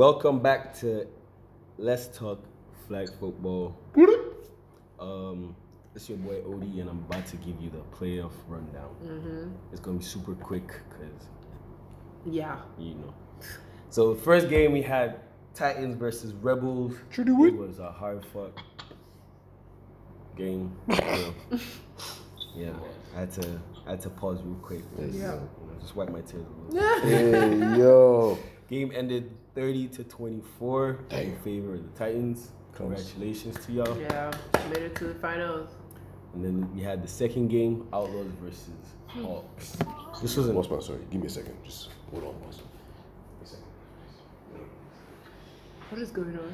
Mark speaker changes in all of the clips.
Speaker 1: Welcome back to Let's Talk Flag Football. Um, it's your boy Odie, and I'm about to give you the playoff rundown.
Speaker 2: Mm-hmm.
Speaker 1: It's gonna be super quick because
Speaker 2: Yeah.
Speaker 1: you know. So first game we had Titans versus Rebels.
Speaker 3: Sure do it.
Speaker 1: It was a hard fuck game. So, yeah, I had to I had to pause real quick.
Speaker 2: Yeah.
Speaker 1: You know, just wipe my tears a little. bit.
Speaker 3: Hey yo.
Speaker 1: Game ended 30 to 24 in favor of the Titans. Congratulations to y'all.
Speaker 2: Yeah. Made it to the finals.
Speaker 1: And then we had the second game, Outlaws versus Hawks. This wasn't.
Speaker 3: Boss man, sorry. Give me a second. Just hold on, boss. Give me a second.
Speaker 2: What is going on?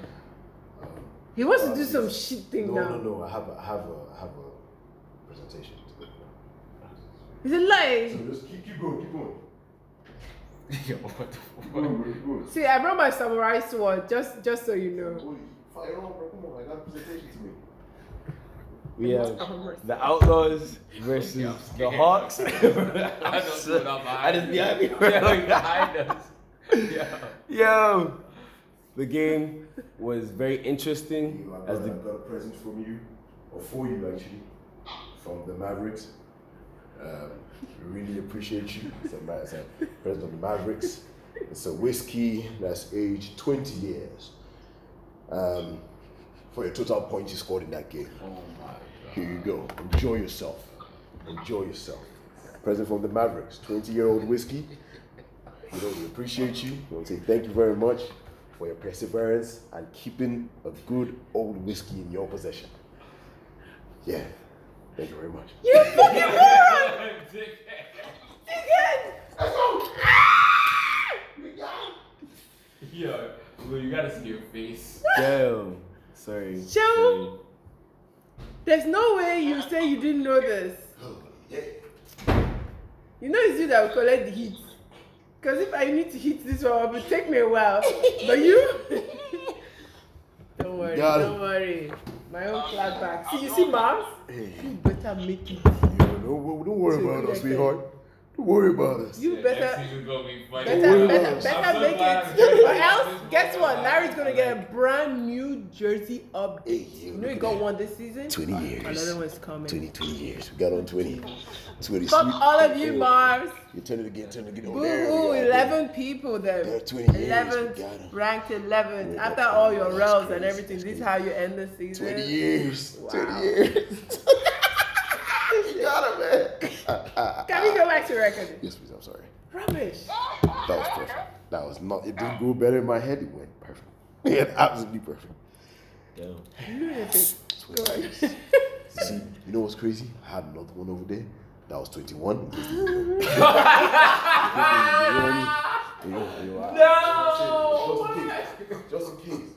Speaker 2: He wants to do some shit thing
Speaker 3: No,
Speaker 2: now.
Speaker 3: no, no. I have a, I have a, I have a presentation to go.
Speaker 2: He's a lie.
Speaker 3: So just keep, keep going, keep going.
Speaker 1: Yo, what the
Speaker 3: Keep going, bro.
Speaker 2: See, I brought my samurai sword just just so you know.
Speaker 3: Boy, Fire on, bro. Come on, I got a presentation to make.
Speaker 1: We have the Outlaws versus
Speaker 4: Yeah,
Speaker 1: the. Hawks.
Speaker 4: I know what I'm
Speaker 1: I just behind me.
Speaker 4: behind us. Yeah.
Speaker 1: Yo, the game was very interesting.
Speaker 3: I
Speaker 1: As
Speaker 3: uh,
Speaker 1: the
Speaker 3: I got a present from you, or for you actually, from the Mavericks. Um, we really appreciate you. It's a, it's a present from the Mavericks. It's a whiskey that's aged 20 years. Um, for your total points you scored in that game.
Speaker 4: Oh my
Speaker 3: Here you go. Enjoy yourself. Enjoy yourself. Present from the Mavericks. 20 year old whiskey. You know, we appreciate you. We want to say thank you very much for your perseverance and keeping a good old whiskey in your possession. Yeah. Thank you very much.
Speaker 2: You fucking moron!
Speaker 4: god.
Speaker 2: Again!
Speaker 4: Yo, well, you gotta see your face.
Speaker 1: damn. Sorry.
Speaker 2: Joe. There's no way you say you didn't know this. You know it's you that will collect the heat. Because if I need to hit this one, it will take me a while. But you. don't worry,
Speaker 3: Got
Speaker 2: don't worry. My own flashback. See, you see, Mars? You better make it.
Speaker 3: Yo, don't, don't worry
Speaker 2: So
Speaker 3: about us, sweetheart. Don't worry about us.
Speaker 2: You
Speaker 4: Yeah,
Speaker 2: better.
Speaker 4: Next be.
Speaker 2: Better,
Speaker 3: worry
Speaker 2: better,
Speaker 3: about
Speaker 2: better make it. Or else, guess what?
Speaker 4: what
Speaker 2: Larry's gonna get a brand new jersey update.
Speaker 3: Hey,
Speaker 2: you
Speaker 3: yo,
Speaker 2: know he
Speaker 3: look
Speaker 2: got
Speaker 3: at
Speaker 2: one this season?
Speaker 3: 20 years.
Speaker 2: Another one's coming.
Speaker 3: 20, 20 years. We got on 20. 20
Speaker 2: Fuck
Speaker 3: sweet-
Speaker 2: all of you,
Speaker 3: Hey,
Speaker 2: Mars.
Speaker 3: You're turning to get, turning to get. Oh,
Speaker 2: Boo
Speaker 3: there we
Speaker 2: hoo,
Speaker 3: are, there.
Speaker 2: 11 people then.
Speaker 3: There 20 years,
Speaker 2: 11th,
Speaker 3: we got 'em.
Speaker 2: ranked 11th. After all your
Speaker 3: that's
Speaker 2: rels and everything, this is how you end the season.
Speaker 3: 20 years.
Speaker 2: Wow.
Speaker 3: 20 years. you got it, man.
Speaker 2: Can we go back to recording?
Speaker 3: Yes, please. I'm sorry.
Speaker 2: Rubbish.
Speaker 3: That was perfect. That was not. It didn't go better in my head. It went perfect. It absolutely perfect.
Speaker 1: Damn.
Speaker 2: You know anything. Go on.
Speaker 3: See, you know what's crazy? I had another one over there. That was 21. In case you didn't know. You know, you know, I- Just in case. Just in case.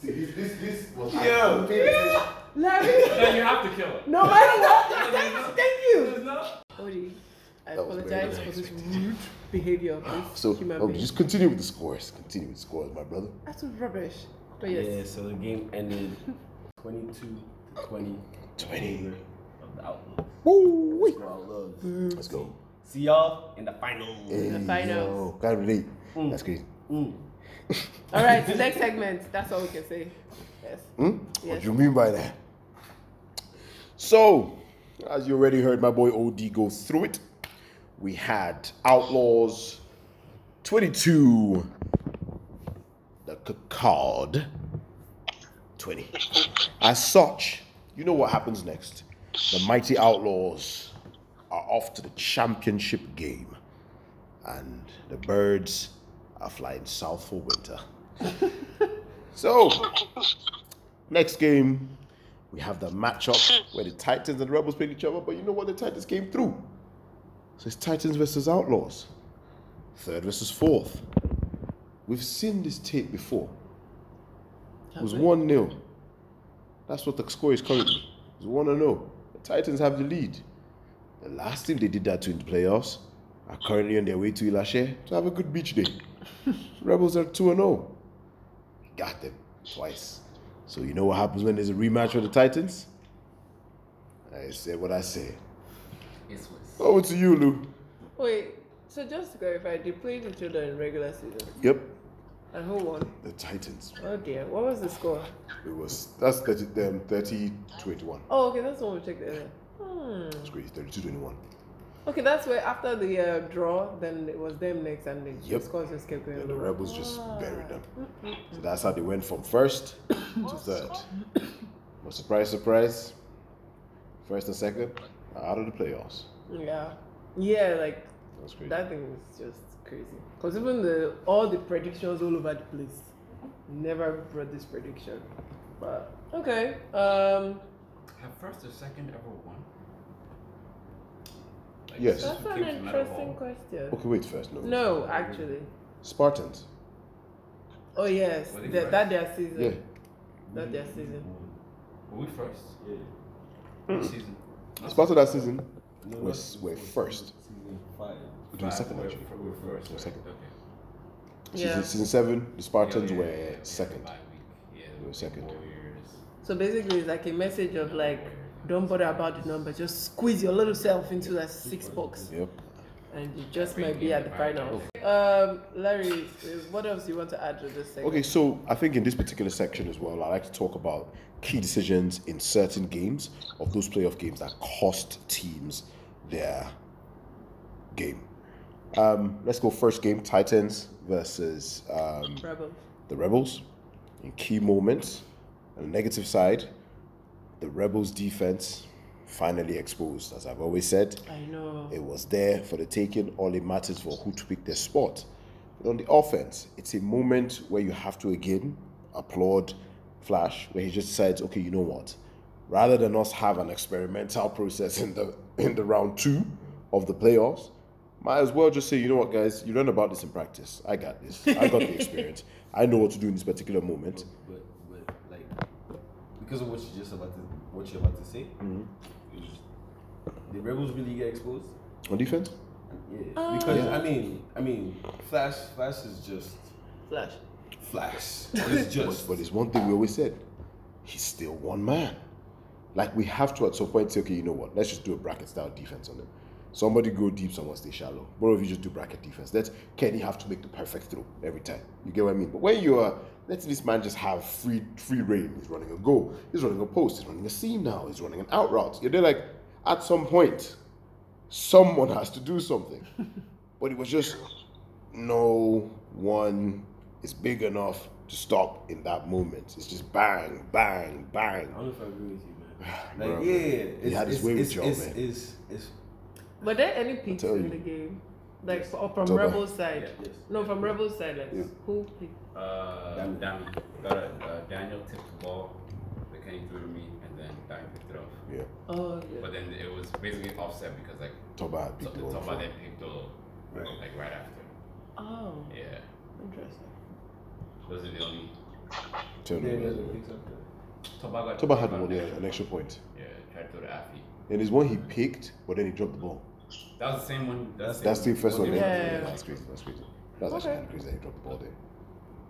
Speaker 3: See, this, this, this was.
Speaker 1: Yo.
Speaker 2: Larry,
Speaker 4: Then you have to kill him.
Speaker 2: no matter what, thank, thank you.
Speaker 4: No.
Speaker 2: Odie, I
Speaker 3: That was very
Speaker 2: apologize for this rude behavior of this
Speaker 3: So,
Speaker 2: human
Speaker 3: um,
Speaker 2: being.
Speaker 3: just continue with the scores. Continue with the scores, my brother.
Speaker 2: That's rubbish. But yes.
Speaker 1: Yeah, so the game ended 22 to 20.
Speaker 3: 20.
Speaker 1: Of the Outlaws.
Speaker 3: Woo!
Speaker 1: Let's go Outlaws.
Speaker 3: Let's go.
Speaker 1: See y'all in the final.
Speaker 3: Hey,
Speaker 2: The finals.
Speaker 3: yo, Can't relate. That's crazy.
Speaker 1: Mm.
Speaker 2: All right, next segment. That's all we can say. Yes.
Speaker 3: Hmm?
Speaker 2: Yes.
Speaker 3: What do you mean by that? So, as you already heard my boy OD go through it, we had Outlaws 22, the card 20. As such, you know what happens next. The mighty Outlaws are off to the championship game, and the birds are flying south for winter. so, Next game, we have the matchup where the Titans and the Rebels played each other, but you know what? The Titans came through. So it's Titans versus Outlaws. Third versus fourth. We've seen this tape before. It was 1 0. That's what the score is currently. It's 1 0. The Titans have the lead. The last team they did that to in the playoffs are currently on their way to Ilashe to have a good beach day. Rebels are 2 0. Got them twice. So you know what happens when there's a rematch with the Titans? I said what I said.
Speaker 4: It's was.
Speaker 3: Over to you, Lou.
Speaker 2: Wait, so just to clarify, they played each other in regular season.
Speaker 3: Yep.
Speaker 2: And who won?
Speaker 3: The Titans.
Speaker 2: Oh dear. What was the score?
Speaker 3: It was that's 30 them 30 21.
Speaker 2: Oh, okay, that's the one we checked earlier. Hmm.
Speaker 3: It's crazy. 32 21.
Speaker 2: Okay, that's where after the uh, draw, then it was them next, and the
Speaker 3: Yep.
Speaker 2: scores just kept going.
Speaker 3: And the
Speaker 2: lower.
Speaker 3: rebels just
Speaker 2: Ah.
Speaker 3: buried them. So that's how they went from first to third. But surprise, surprise. First and second are out of the playoffs.
Speaker 2: Yeah, yeah, like
Speaker 3: That's crazy.
Speaker 2: that thing is just crazy. Cause even the all the predictions all over the place, never brought this prediction. But okay, um,
Speaker 4: Have first or second ever won? Like,
Speaker 3: Yes.
Speaker 2: that's an
Speaker 4: came to Meadow
Speaker 2: interesting question.
Speaker 3: Okay, wait first. No.
Speaker 2: No, actually.
Speaker 3: Spartans.
Speaker 2: Oh yes,
Speaker 4: Were
Speaker 2: that, that their season.
Speaker 3: Yeah.
Speaker 2: That their season.
Speaker 4: Were we first?
Speaker 1: Yeah. Hmm.
Speaker 4: Which season?
Speaker 3: Spartan that season.
Speaker 1: No,
Speaker 3: We're- we're first.
Speaker 1: Season five.
Speaker 3: We're doing
Speaker 4: Five,
Speaker 3: second
Speaker 4: we're-
Speaker 3: actually.
Speaker 4: We're first.
Speaker 3: We're second.
Speaker 4: Okay.
Speaker 3: Season,
Speaker 2: Yeah.
Speaker 3: season seven, the Spartans
Speaker 4: Yeah, yeah,
Speaker 3: were
Speaker 4: yeah, yeah,
Speaker 3: second.
Speaker 4: bye. Yeah,
Speaker 3: We were second.
Speaker 4: Warriors.
Speaker 2: So basically, it's like a message of like, don't bother about the number, just squeeze your little self into that six box,
Speaker 3: Yep.
Speaker 2: and you just might be at the final. Um, Larry, uh, what else do you want to add to this segment?
Speaker 3: Okay, so I think in this particular section as well, I like to talk about key decisions in certain games of those playoff games that cost teams their game. Um, let's go first game Titans versus um,
Speaker 2: Rebel.
Speaker 3: the Rebels. In key moments, on the negative side, the Rebels' defense finally exposed. As I've always said,
Speaker 2: I know.
Speaker 3: it was there for the taking. All it matters for who to pick their spot. But on the offense, it's a moment where you have to again applaud Flash, where he just decides, okay, you know what? Rather than us have an experimental process in the in the round two of the playoffs, might as well just say, you know what, guys, you learn about this in practice. I got this. I got the experience. I know what to do in this particular moment.
Speaker 1: But, but like because of what you just about to what you're about to say, mm-hmm. is the rebels really get exposed.
Speaker 3: On defense,
Speaker 1: Yeah, uh, because I mean, I mean, Flash, Flash is just
Speaker 2: Flash.
Speaker 1: Flash. It's
Speaker 3: but,
Speaker 1: just.
Speaker 3: but it's one thing we always said. He's still one man. Like we have to at some point say, okay, you know what? Let's just do a bracket style defense on him. Somebody go deep, someone stay shallow. Both of you just do bracket defense. Let Kenny have to make the perfect throw every time. You get what I mean? But when you are letting this man just have free free reign, he's running a goal, he's running a post, he's running a seam now, he's running an out route. You're there like at some point, someone has to do something. but it was just no one is big enough to stop in that moment. It's just bang, bang, bang.
Speaker 1: I don't know if I agree with you, man. Like,
Speaker 3: Bro,
Speaker 1: yeah, it's,
Speaker 3: he had his
Speaker 1: it's,
Speaker 3: way with
Speaker 1: it's,
Speaker 3: y'all,
Speaker 1: it's,
Speaker 3: man.
Speaker 1: It's, it's,
Speaker 2: But there any picks
Speaker 3: tell
Speaker 2: in
Speaker 3: you.
Speaker 2: the game? Like f- from
Speaker 3: Toba.
Speaker 2: Rebel side?
Speaker 4: Yeah.
Speaker 1: yes.
Speaker 2: No, from Rebel side. Like
Speaker 3: Yeah.
Speaker 2: who?
Speaker 4: Uh,
Speaker 1: Dami.
Speaker 4: Dami. Got a, uh, Daniel tipped the ball, the Kenny threw to me, and then Dami picked it up.
Speaker 3: Yeah.
Speaker 2: Oh, yeah.
Speaker 4: But then it was basically offset because like
Speaker 3: Toba had
Speaker 4: t-
Speaker 3: beat
Speaker 4: Toba then picked Dolo,
Speaker 1: Right.
Speaker 4: like right after.
Speaker 2: Oh,
Speaker 4: Yeah,
Speaker 2: interesting.
Speaker 4: those are the only.
Speaker 3: Turn
Speaker 1: Yeah,
Speaker 3: over.
Speaker 1: there's a picks up there.
Speaker 4: Toba got.
Speaker 3: Toba had one,
Speaker 4: an
Speaker 3: yeah,
Speaker 4: extra
Speaker 3: an extra point.
Speaker 4: Yeah, tried to throw to Afi.
Speaker 3: And there's one he picked, but then he dropped the ball.
Speaker 4: That was the same one. That's the
Speaker 3: That's the first one.
Speaker 1: Yeah,
Speaker 3: Yeah,
Speaker 2: yeah, yeah.
Speaker 3: that's crazy. That's crazy. That's actually
Speaker 2: Okay.
Speaker 3: kind of crazy that he dropped the ball there.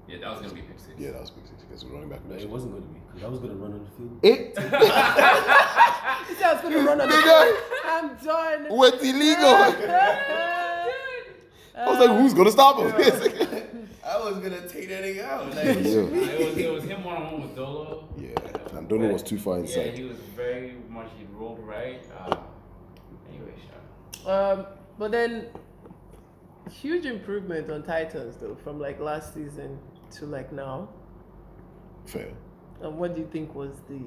Speaker 4: Yeah, that was gonna be pick six.
Speaker 3: Yeah, that was pick six because we're running back.
Speaker 1: No, it wasn't going to be. Because I was going to run on the field.
Speaker 3: It
Speaker 2: I was gonna run on the field. I'm done.
Speaker 3: went illegal. I was like, who's gonna stop him?
Speaker 1: I was going to take that nigga out. Like,
Speaker 3: Yeah.
Speaker 4: It was, it was him one on one with Dolo.
Speaker 3: Yeah, and Dolo was too far inside.
Speaker 4: Yeah, he was very much, he rolled right. Uh, anyway, shout out.
Speaker 2: Um, but then huge improvement on Titans though, from like last season to like now.
Speaker 3: Fair.
Speaker 2: And what do you think was the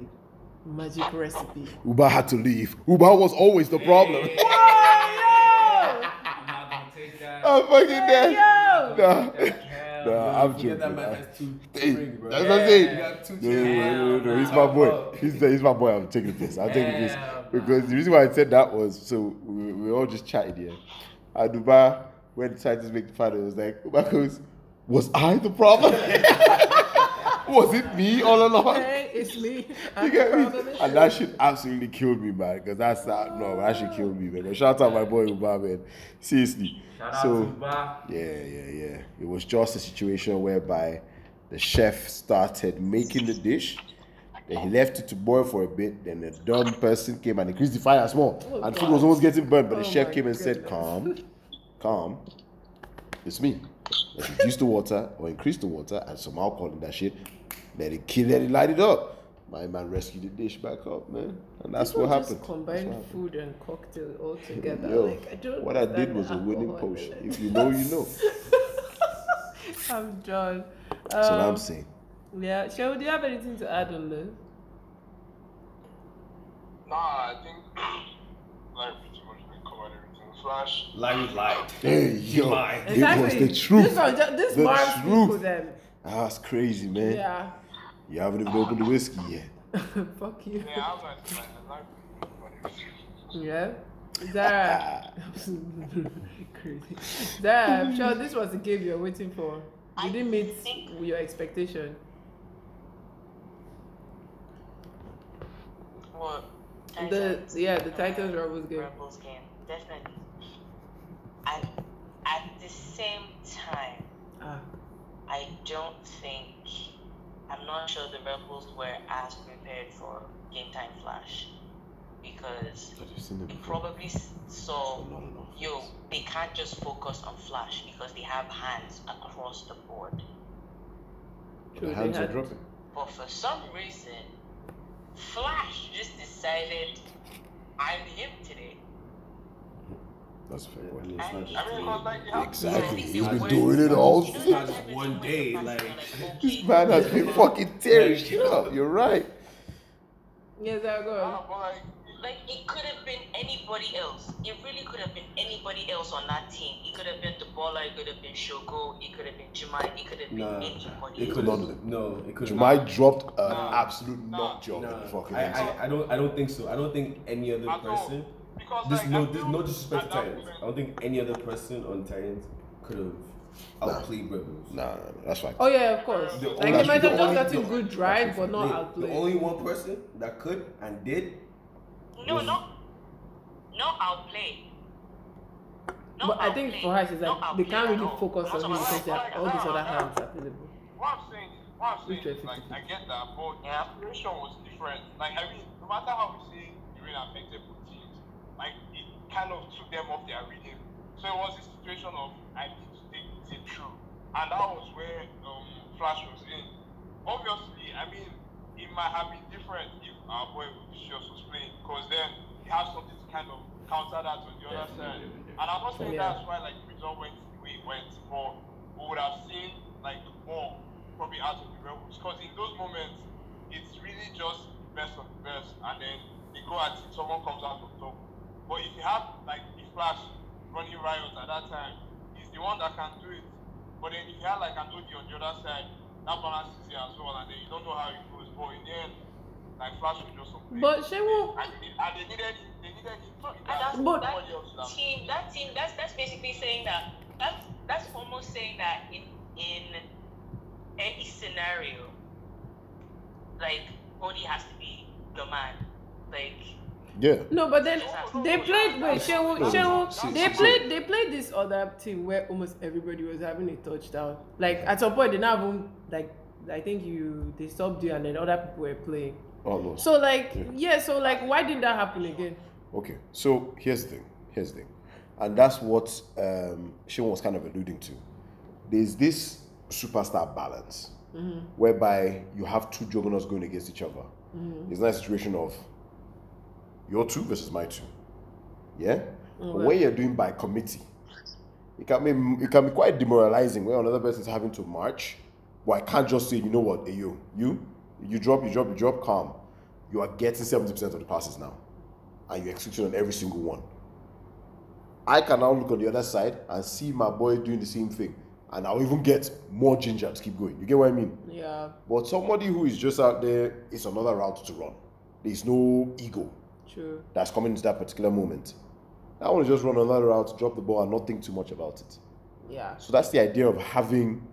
Speaker 2: magic recipe?
Speaker 3: Uba had to leave. Uba was always the problem.
Speaker 2: Oh,
Speaker 4: I'm not that.
Speaker 3: I'm fucking dead.
Speaker 2: yo!
Speaker 3: Nah,
Speaker 4: Hell
Speaker 3: nah, I'm
Speaker 1: Forget that
Speaker 3: joking.
Speaker 1: man has two,
Speaker 3: Hey,
Speaker 1: two bro.
Speaker 3: That's what I'm saying.
Speaker 1: You got two
Speaker 3: No, no,
Speaker 1: chins,
Speaker 3: no,
Speaker 1: bro.
Speaker 3: no, no, he's my boy. He's the, he's my boy. I'm taking this. I'm taking the piss
Speaker 4: Hell
Speaker 3: because the reason why I said that was so we, we all just chatted here. At Dubai, when the Titans make the final, it was like Uba goes, "Was I the problem? was it me all along?"
Speaker 2: Hey, it's me.
Speaker 3: You
Speaker 2: I'm
Speaker 3: get me? And that shit absolutely killed me, man. Because that's that. No, that shit killed me, man. But shout out my boy Uba, man. Seriously.
Speaker 4: Shout out
Speaker 3: so
Speaker 4: to Ba.
Speaker 3: yeah, yeah, yeah. It was just a situation whereby the chef started making the dish. Then he left it to boil for a bit. Then a dumb person came and increased the fire small.
Speaker 2: Oh,
Speaker 3: and food was almost getting burnt. But the
Speaker 2: Oh,
Speaker 3: chef came and said. Calm, calm. It's me. let's reduce the water or increase the water and some alcohol in that shit. Let it kill it, light it up. My man rescued the dish back up, man, and that's
Speaker 2: People
Speaker 3: what
Speaker 2: just
Speaker 3: happened.
Speaker 2: Combine
Speaker 3: That's what
Speaker 2: food and cocktail all together.
Speaker 3: Yo,
Speaker 2: like, I don't
Speaker 3: what I did was a winning potion. If you know, you know.
Speaker 2: I'm John.
Speaker 3: That's what I'm
Speaker 2: Um,
Speaker 3: saying.
Speaker 2: Yeah, Cheryl, do you have anything to add on this?
Speaker 5: Nah, I think like pretty much they covered everything. Flash.
Speaker 1: Larry lied.
Speaker 3: Hey, yo,
Speaker 1: lied.
Speaker 3: it was the truth.
Speaker 2: This, one, ju- this
Speaker 3: The
Speaker 2: bars people
Speaker 3: truth.
Speaker 2: then.
Speaker 3: That's crazy, man.
Speaker 2: Yeah.
Speaker 3: You haven't even opened the whiskey yet.
Speaker 2: Fuck you.
Speaker 5: Yeah, I was like, like, like.
Speaker 2: Yeah. Zara. Crazy. Zara, I'm sure this was the game you're waiting for. You didn't meet your expectation.
Speaker 6: What?
Speaker 2: The
Speaker 6: Titans,
Speaker 2: yeah, the Titans Rebels game.
Speaker 6: Rebels game, definitely. And at the same time,
Speaker 2: Ah,
Speaker 6: I don't think I'm not sure the Rebels were as prepared for game time flash because
Speaker 3: Have you seen it
Speaker 6: they probably saw
Speaker 3: Not
Speaker 6: yo they can't just focus on flash because they have hands across the board.
Speaker 3: The hands are dropping.
Speaker 6: But for some reason, Flash just decided I'm him today.
Speaker 3: That's a fair point.
Speaker 1: It's not just
Speaker 5: I mean, because like, you have
Speaker 3: Exactly.
Speaker 6: Yeah.
Speaker 3: He's been doing it all.
Speaker 6: You know,
Speaker 1: It's
Speaker 6: you
Speaker 1: not just one day, like-
Speaker 3: This man has been fucking tearing shit up. You're right.
Speaker 2: Yeah, Zara, go on.
Speaker 5: Oh, but like,
Speaker 6: Like it could have been anybody else. It really could have been anybody else on that team. It could have been the baller. It could have been Shogo. It could have been Jemai. It could have been
Speaker 1: Nah,
Speaker 6: anybody.
Speaker 1: it could
Speaker 3: None
Speaker 1: have.
Speaker 3: of them.
Speaker 1: No, it could have.
Speaker 3: Jemai dropped an
Speaker 5: Nah.
Speaker 3: absolute
Speaker 5: Nah.
Speaker 3: nut job
Speaker 1: Nah,
Speaker 3: the fucking
Speaker 1: I,
Speaker 3: end.
Speaker 1: I, I don't. I don't think so. I don't think any other
Speaker 5: I
Speaker 1: person.
Speaker 5: because
Speaker 1: This
Speaker 5: like,
Speaker 1: no.
Speaker 5: I
Speaker 1: This no disrespect to
Speaker 5: that
Speaker 1: Titans. I don't think any other person on Titans could have outplayed Rebels.
Speaker 3: Nah, nah, nah, that's fine.
Speaker 2: Oh yeah, of course.
Speaker 1: The
Speaker 2: like
Speaker 1: only-
Speaker 2: they might have just
Speaker 1: only-
Speaker 2: gotten good drive, but not
Speaker 1: The,
Speaker 2: outplayed.
Speaker 1: the only one person that could and did.
Speaker 6: No,
Speaker 1: was-
Speaker 6: no, no outplay. No
Speaker 2: but I think
Speaker 6: outplay.
Speaker 2: for us, it's
Speaker 6: No
Speaker 2: like they can't really
Speaker 6: at all.
Speaker 2: focus on him because they have all these other
Speaker 5: Nah, nah.
Speaker 2: hands available.
Speaker 5: What I'm saying, what I'm saying is like I get that, but the
Speaker 6: Yeah.
Speaker 5: situation was different. Like I mean, no matter how we say the rain affected both teams, like it kind of took them off their rhythm. So it was a situation of I need to take the team through, and that was where um, Flash was in. Obviously, I mean, it might have been different if our boy Vicious was playing, because then he has something to kind of counter that on the other side. And I'm not saying
Speaker 2: Yeah.
Speaker 5: that's why like the result went the way it went, but we would have seen like more probably out of the rebels. Because in those moments, it's really just the best of the best, and then they go at it, someone comes out on top. But if you have like the Flash running riot at that time, he's the one that can do it. But then if you have like an OD on the other side, that balance is here as well, and then you don't know how it goes. But in the end, like Flash will just play.
Speaker 2: But Shewo,
Speaker 5: and they, and they needed it. They needed it. Not
Speaker 6: And that's,
Speaker 2: But-
Speaker 6: that
Speaker 5: else have-
Speaker 6: team, that team, that's that's basically saying that that's that's almost saying that in in any scenario, like Odie has to be the man. Like
Speaker 3: Yeah.
Speaker 2: no, but then they played.
Speaker 6: no,
Speaker 2: Wait,
Speaker 6: no,
Speaker 2: Shewo,
Speaker 3: no,
Speaker 2: Shewo,
Speaker 3: no, see,
Speaker 2: they played. They played this other team where almost everybody was having a touchdown. Like at some point, they now even like. I think you they stopped you and then other people were playing.
Speaker 3: Oh no.
Speaker 2: So like
Speaker 3: Yeah.
Speaker 2: yeah, so like why didn't that happen again?
Speaker 3: Okay, so here's the thing. Here's the thing, and that's what um, Shimon was kind of alluding to. There's this superstar balance whereby you have two juggernauts going against each other. It's not a situation of your two versus my two. Yeah, but when you're doing by committee, it can be it can be quite demoralizing when another person is having to march. But I can't just say, you know what, hey, you, you, you drop, you drop, you drop, calm. You are getting seventy percent of the passes now and you execute on every single one. I can now look on the other side and see my boy doing the same thing, and I'll even get more ginger to keep going. You get what I mean?
Speaker 2: Yeah,
Speaker 3: But somebody who is just out there, it's another route to run. There's no ego
Speaker 2: true.
Speaker 3: that's coming into that particular moment. I want to just run another route, drop the ball, and not think too much about it.
Speaker 2: Yeah.
Speaker 3: So that's the idea of having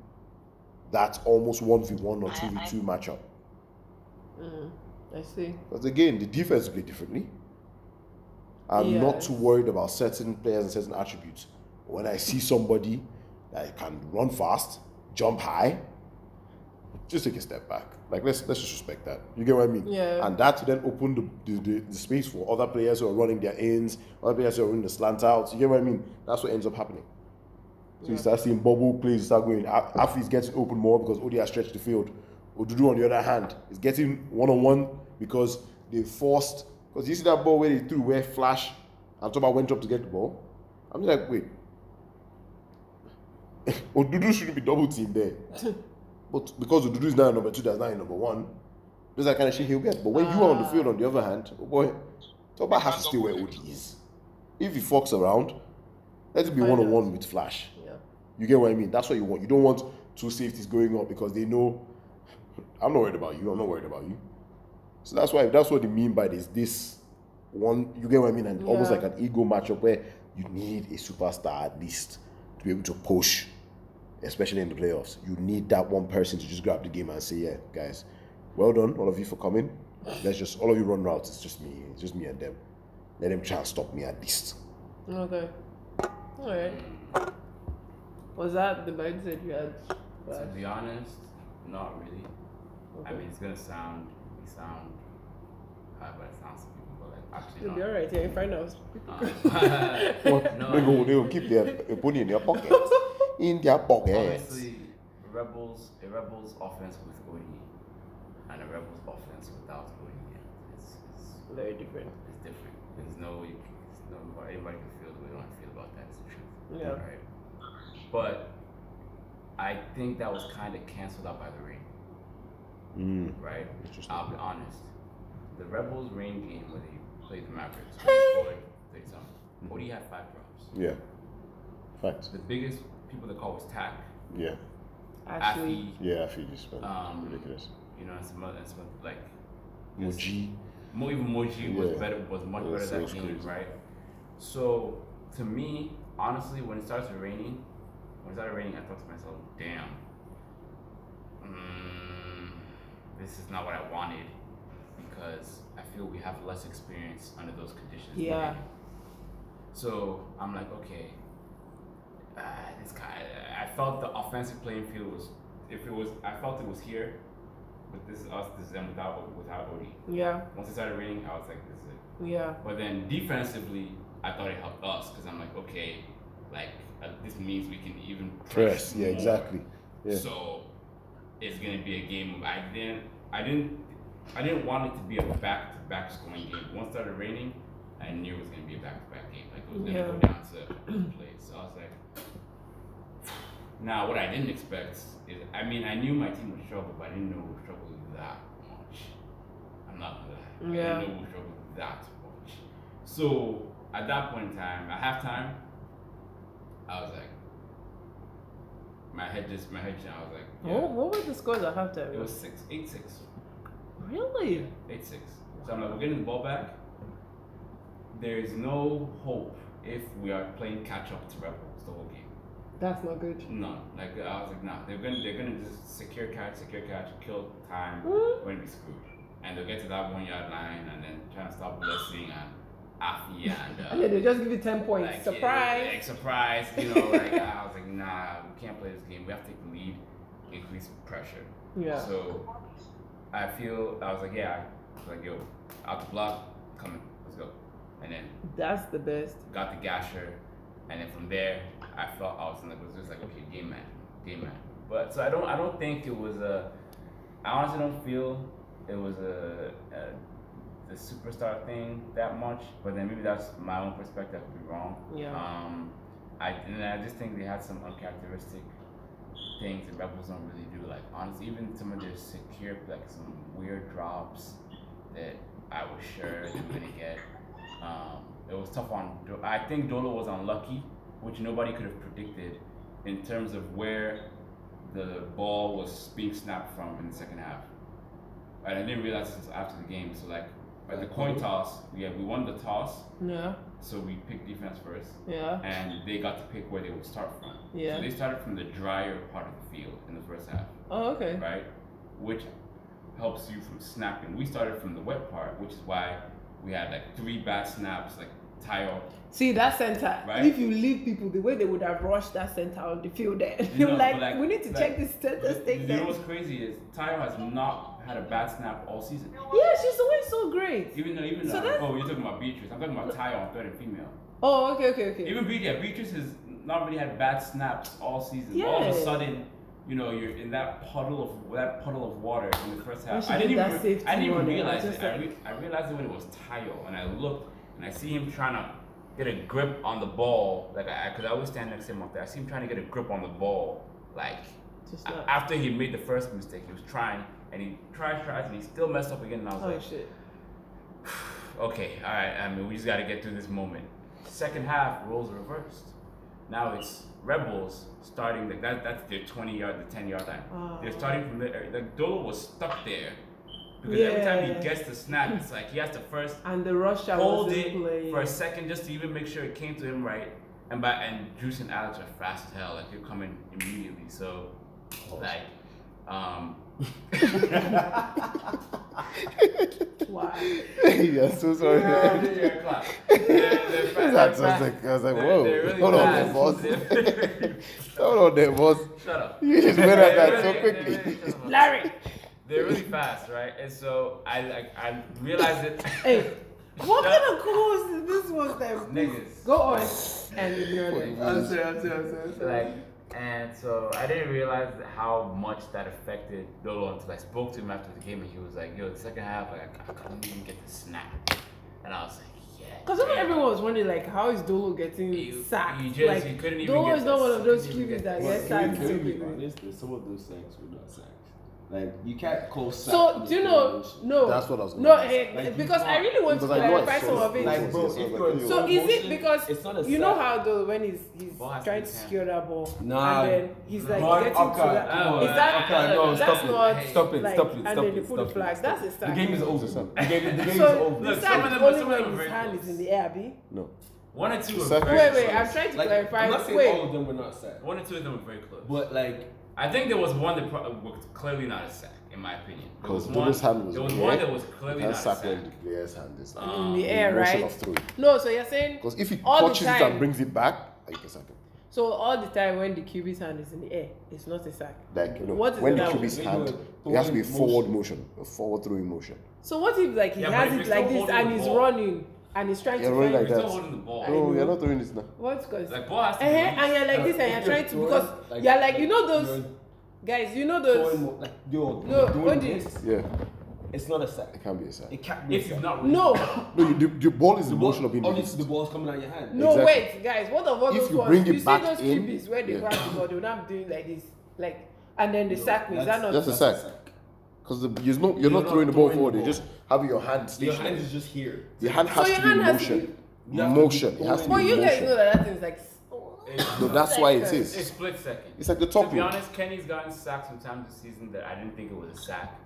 Speaker 3: that almost 1v1 or 2v2 matchup.
Speaker 2: Mm, I see.
Speaker 3: But again, the defense play differently. I'm not too worried about certain players and certain attributes. When I see somebody that can run fast, jump high, just take a step back. Like let's let's just respect that. You get what I mean?
Speaker 2: Yeah.
Speaker 3: And that then open the, the, the, the space for other players who are running their ins, other players who are running the slant outs. You get what I mean? That's what ends up happening. So you start seeing bubble plays start going. Afi's getting open more because oh, Odi has stretched the field. Odudu, on the other hand, is getting one on one because they forced. Because you see that ball where they threw, where Flash and Toba went up to get the ball. I'm just like, wait. Odudu shouldn't be double teamed there. but because Odudu is now number two, that's in number one. That's the kind of shit he'll get. But when you are on the ah. field, on the other hand, oh boy, Toba has to stay where Odi is. If he fucks around, let it be one on one with Flash.
Speaker 2: Yeah.
Speaker 3: You get what I mean? That's what you want. You don't want two safeties going up because they know I'm not worried about you. I'm not worried about you. So that's why that's what they mean by this. This one, you get what I mean? And almost like an ego matchup where you need a superstar at least to be able to push, especially in the playoffs. You need that one person to just grab the game and say, "Yeah, guys, well done, all of you for coming. Let's just all of you run routes. It's just me. It's just me and them. Let them try and stop me at least."
Speaker 2: Okay. Alright. Was that the mindset you had?
Speaker 4: To be honest, not really. I mean, it's gonna sound, it sound, however it sounds to people, but like actually
Speaker 2: You'll
Speaker 4: not.
Speaker 2: be alright. Yeah, you find out.
Speaker 3: Uh, well,
Speaker 4: no,
Speaker 3: they
Speaker 4: I
Speaker 3: go,
Speaker 4: mean-
Speaker 3: they will keep their a pony in their pocket. In their pocket.
Speaker 4: Obviously, a Rebels, a Rebels offense with OD and a Rebels offense without OD, it's, it's,
Speaker 2: Very different.
Speaker 4: it's different. There's no, way- there's no anybody can feel the way I feel about that. It's the truth.
Speaker 2: Yeah.
Speaker 4: Right. But I think that was kind of canceled out by the rain.
Speaker 3: Mm,
Speaker 4: Right. I'll be honest. The Rebels rain game where they played the Mavericks, where they scored 30 something. OD had five drops.
Speaker 3: Yeah. Facts.
Speaker 4: The biggest people that call was Tack,
Speaker 3: Yeah.
Speaker 2: Actually,
Speaker 4: Afi,
Speaker 3: Yeah, I feel this, man.
Speaker 4: Um,
Speaker 3: Ridiculous.
Speaker 4: you know, and some other, and some other, like
Speaker 3: Moji.
Speaker 4: Mo, even Moji was
Speaker 3: Yeah.
Speaker 4: better, was much
Speaker 3: Yeah,
Speaker 4: better
Speaker 3: so
Speaker 4: that game,
Speaker 3: crazy.
Speaker 4: right? So to me, honestly, when it starts raining, when it started raining, I thought to myself, "Damn, mm, this is not what I wanted," because I feel we have less experience under those conditions.
Speaker 2: Yeah.
Speaker 4: So I'm like, okay, uh, this guy. I felt the offensive playing field was, if it was, I felt it was here, but this is us, this is them without without OD.
Speaker 2: yeah,
Speaker 4: Once it started raining, I was like, this is it.
Speaker 2: yeah,
Speaker 4: But then defensively, I thought it helped us because I'm like, okay, like uh, this means we can even
Speaker 3: Press. Yeah,
Speaker 4: more.
Speaker 3: exactly. Yeah.
Speaker 4: So it's gonna be a game. of I didn't, I didn't, I didn't want it to be a back-to-back scoring game. Once it started raining, I knew it was gonna be a back-to-back game. Like it was gonna
Speaker 2: Yeah.
Speaker 4: go down to plays. So I was like. Now, what I didn't expect is, I mean, I knew my team would struggle, but I didn't know we would struggle that much. I'm not gonna lie.
Speaker 2: Yeah.
Speaker 4: I didn't know we would struggle that much. So, at that point in time, at halftime, I was like, my head just, my head, just- I was like, yeah.
Speaker 2: What, what were the scores at halftime?
Speaker 4: It was six, eight six,
Speaker 2: really?
Speaker 4: eight six. So I'm like, we're getting the ball back. There is no hope if we are playing catch up to Rebels the whole game.
Speaker 2: That's not good.
Speaker 4: No, like I was like, nah, they're gonna they're gonna just secure catch, secure catch, kill time,
Speaker 2: Mm.
Speaker 4: we're gonna be screwed. And they'll get to that one yard line and then try to stop blessing and Afi and uh,
Speaker 2: they just give you ten points.
Speaker 4: like,
Speaker 2: Surprise!
Speaker 4: yeah, like surprise, you know, like I was like, nah, we can't play this game. We have to take the lead, increase pressure.
Speaker 2: yeah.
Speaker 4: So I feel I was like, yeah, I was like, yo, out the block, coming, let's go. And then
Speaker 2: That's the best.
Speaker 4: got the gasher, and then from there, I felt I was in the, it was just like okay, game man, game man. But so I don't I don't think it was a. I honestly don't feel it was a, a the superstar thing that much. But then maybe that's my own perspective. I could be wrong.
Speaker 2: Yeah.
Speaker 4: Um, I and I just think they had some uncharacteristic things that Rebels don't really do. Like honestly, even some of their secure like some weird drops that I was sure they were gonna get. Um, it was tough on. I think Dolo was unlucky, which nobody could have predicted, in terms of where the ball was being snapped from in the second half. And I didn't realize this after the game. So like, at the uh, coin toss, yeah, we won the toss,
Speaker 2: Yeah.
Speaker 4: so we picked defense first,
Speaker 2: Yeah.
Speaker 4: and they got to pick where they would start from.
Speaker 2: Yeah.
Speaker 4: So they started from the drier part of the field in the first half
Speaker 2: Oh, okay.
Speaker 4: right? Which helps you from snapping. We started from the wet part, which is why we had like three bad snaps, like Tayo.
Speaker 2: See that center.
Speaker 4: Right.
Speaker 2: If you leave people the way they would have rushed that center on the field, there,
Speaker 4: You
Speaker 2: you're
Speaker 4: know,
Speaker 2: like,
Speaker 4: but,
Speaker 2: we need to
Speaker 4: like,
Speaker 2: check this center
Speaker 4: You know what's crazy is Tayo has not had a bad snap all season.
Speaker 2: Yeah, she's always so great.
Speaker 4: Even though, even
Speaker 2: So
Speaker 4: though, oh, you're talking about Beatrice. I'm talking about Ty on third and female.
Speaker 2: Oh, okay, okay, okay.
Speaker 4: Even Beatrice, yeah, Beatrice has not really had bad snaps all season. Yeah. All of a sudden, you know, you're in that puddle of that puddle of water in the first half. I
Speaker 2: did
Speaker 4: didn't even
Speaker 2: that
Speaker 4: re-
Speaker 2: safety
Speaker 4: I didn't even realize it. I, re- I realized it when it was Tayo, and I looked and I see him trying to get a grip on the ball. Like I, because I always stand next to him up there. I see him trying to get a grip on the ball, like after he made the first mistake, he was trying and he tried, tries, and he still messed up again. And I was
Speaker 2: Oh
Speaker 4: like,
Speaker 2: shit.
Speaker 4: okay, all right. I mean, we just got to get through this moment. Second half, roles reversed. Now it's Rebels starting. Like that, that's their 20 yard, the 10 yard line. They're
Speaker 2: Oh.
Speaker 4: starting from there. Like Dolo was stuck there because every time he gets the snap, it's like he has to first
Speaker 2: And the rusher
Speaker 4: hold it
Speaker 2: playing.
Speaker 4: for a second just to even make sure it came to him right. And by and Juice and Alex are fast as hell. Like they're coming immediately. So like, um,
Speaker 2: Why?
Speaker 3: yeah, so sorry.
Speaker 4: yeah, yeah, clap. They're, they're fa- they're
Speaker 3: I was like, I was like, whoa,
Speaker 4: they're really
Speaker 3: hold on there, boss. Hold on there, boss.
Speaker 4: Shut up.
Speaker 3: You just went at that so quickly.
Speaker 4: really-
Speaker 2: Larry.
Speaker 4: They're really fast, right? And so I like I realized it.
Speaker 2: Hey, what kind of course is this was them?
Speaker 4: Niggas.
Speaker 2: Go on and ignore them.
Speaker 4: I'm sorry, I'm sorry, I'm sorry, I'm sorry. Like, and so I didn't realize how much that affected Dolo until I spoke to him after the game, and he was like, "Yo, the second half, like, I, I couldn't even get the snap," and I was like, "Yeah."
Speaker 2: Because everyone was wondering, like, how is Dolo getting
Speaker 4: You-
Speaker 2: sacked?
Speaker 4: you just-
Speaker 2: like,
Speaker 4: you couldn't even
Speaker 2: Dolo
Speaker 4: get
Speaker 2: is not one of those
Speaker 4: couldn't
Speaker 2: QBs that gets sacked
Speaker 1: can
Speaker 2: so
Speaker 1: we be
Speaker 2: quickly.
Speaker 1: honest? There's Some of those sacks were not sacks. Like you can't call sacks.
Speaker 2: So do you know? No,
Speaker 3: That's what I was gonna
Speaker 2: No,
Speaker 3: ask.
Speaker 2: eh,
Speaker 1: Like, you
Speaker 2: because I really want to
Speaker 3: because I
Speaker 2: clarify
Speaker 3: saw
Speaker 2: some of it.
Speaker 1: Like bro,
Speaker 3: So,
Speaker 1: if
Speaker 3: like, so
Speaker 2: So is it because
Speaker 1: it's not a
Speaker 2: you know how though when he's he's
Speaker 4: Ball
Speaker 2: trying to
Speaker 4: handled.
Speaker 2: secure that ball
Speaker 1: Nah.
Speaker 2: and then he's like
Speaker 1: But-
Speaker 2: getting to
Speaker 1: okay,
Speaker 2: that.
Speaker 4: oh,
Speaker 2: is that
Speaker 1: okay, no,
Speaker 2: that's
Speaker 1: stop it.
Speaker 2: not
Speaker 1: Stop it,
Speaker 2: like,
Speaker 1: stop it,
Speaker 2: and
Speaker 1: stop
Speaker 2: then
Speaker 1: it,
Speaker 2: they put
Speaker 1: stop
Speaker 2: the
Speaker 1: it,
Speaker 2: flag. That's
Speaker 1: it.
Speaker 2: a sack.
Speaker 1: The game is over. The game, the game is
Speaker 2: So
Speaker 1: over.
Speaker 2: the
Speaker 4: Look,
Speaker 2: sack
Speaker 4: some of
Speaker 2: is
Speaker 4: them-
Speaker 2: only
Speaker 4: some of them
Speaker 2: when his hand is in the air, Abi.
Speaker 3: No.
Speaker 4: One or two were
Speaker 3: Second-
Speaker 4: very
Speaker 2: Wait, wait. I'm trying to
Speaker 1: Like,
Speaker 2: clarify.
Speaker 1: I'm not saying
Speaker 2: Wait,
Speaker 1: all of them were not sacked,
Speaker 4: One or two of them were very close.
Speaker 1: but like
Speaker 4: I think there was one that pro- uh, was clearly not a sack, in my opinion. There was
Speaker 3: Because
Speaker 4: one.
Speaker 3: Hand was
Speaker 4: there was
Speaker 3: in the
Speaker 4: one that was clearly not a
Speaker 3: sack
Speaker 4: sack.
Speaker 3: when the player's hand is like, um,
Speaker 2: in the air,
Speaker 3: motion
Speaker 2: right?
Speaker 3: of throwing.
Speaker 2: No, so you're saying
Speaker 3: Because if he
Speaker 2: All the
Speaker 3: touches it and brings it back, you can sack him.
Speaker 2: so all the time when the QB's hand is in the air, it's not a sack.
Speaker 3: Like, you know,
Speaker 2: What is
Speaker 3: when
Speaker 2: the
Speaker 3: the
Speaker 2: other
Speaker 3: QB's hand, it has to be
Speaker 1: motion.
Speaker 3: forward motion, a forward throwing motion.
Speaker 2: So what if like he
Speaker 4: Yeah,
Speaker 2: has it like this and
Speaker 4: the
Speaker 2: he's
Speaker 4: ball-
Speaker 2: running and he's trying
Speaker 3: You're
Speaker 2: to
Speaker 3: running
Speaker 2: find
Speaker 4: You're
Speaker 3: like
Speaker 4: still
Speaker 3: that.
Speaker 4: holding the ball.
Speaker 3: No,
Speaker 2: know.
Speaker 3: you're not doing this now.
Speaker 2: What's cause
Speaker 4: Like ball has to
Speaker 2: uh
Speaker 4: be
Speaker 2: and you're like this and you're
Speaker 1: you're
Speaker 2: trying to because
Speaker 1: like,
Speaker 2: you're like you know those guys, you know those
Speaker 1: throwing like yo,
Speaker 2: No,
Speaker 1: doing this,
Speaker 3: Yeah,
Speaker 1: it's not a sack.
Speaker 3: it can't be a sack.
Speaker 1: It can't be a
Speaker 4: If you've
Speaker 1: sack.
Speaker 4: not
Speaker 2: No,
Speaker 3: No, you, the, the ball is
Speaker 1: The
Speaker 3: in
Speaker 1: ball,
Speaker 3: motion of being
Speaker 1: obviously
Speaker 3: released.
Speaker 1: the ball's coming out your hand.
Speaker 2: no,
Speaker 3: Exactly.
Speaker 2: wait, guys. What of all
Speaker 3: If
Speaker 2: those
Speaker 3: you
Speaker 2: ones?
Speaker 3: bring it
Speaker 2: you see those
Speaker 3: in,
Speaker 2: QBs where they
Speaker 3: yeah.
Speaker 2: grab the ball, they're not doing like this, like, and then they sack me. Is that not?
Speaker 3: That's a sack. Because you're not, you're, not
Speaker 1: not
Speaker 3: throwing the ball
Speaker 1: throwing
Speaker 3: forward, you
Speaker 1: ball.
Speaker 3: just have your hand
Speaker 1: Your hand is just here.
Speaker 3: Your hand
Speaker 2: So
Speaker 3: has
Speaker 2: your
Speaker 3: to be in
Speaker 2: hand has to
Speaker 3: motion.
Speaker 1: To
Speaker 3: Motion. It has to
Speaker 2: But
Speaker 3: be
Speaker 2: you
Speaker 3: in
Speaker 2: guys know that that thing's like.
Speaker 3: No, that's why
Speaker 2: It's
Speaker 4: It's split second.
Speaker 3: It's like the top.
Speaker 4: To
Speaker 3: be
Speaker 4: honest, Kenny's gotten sacked sometimes this season that I didn't think it was a sack,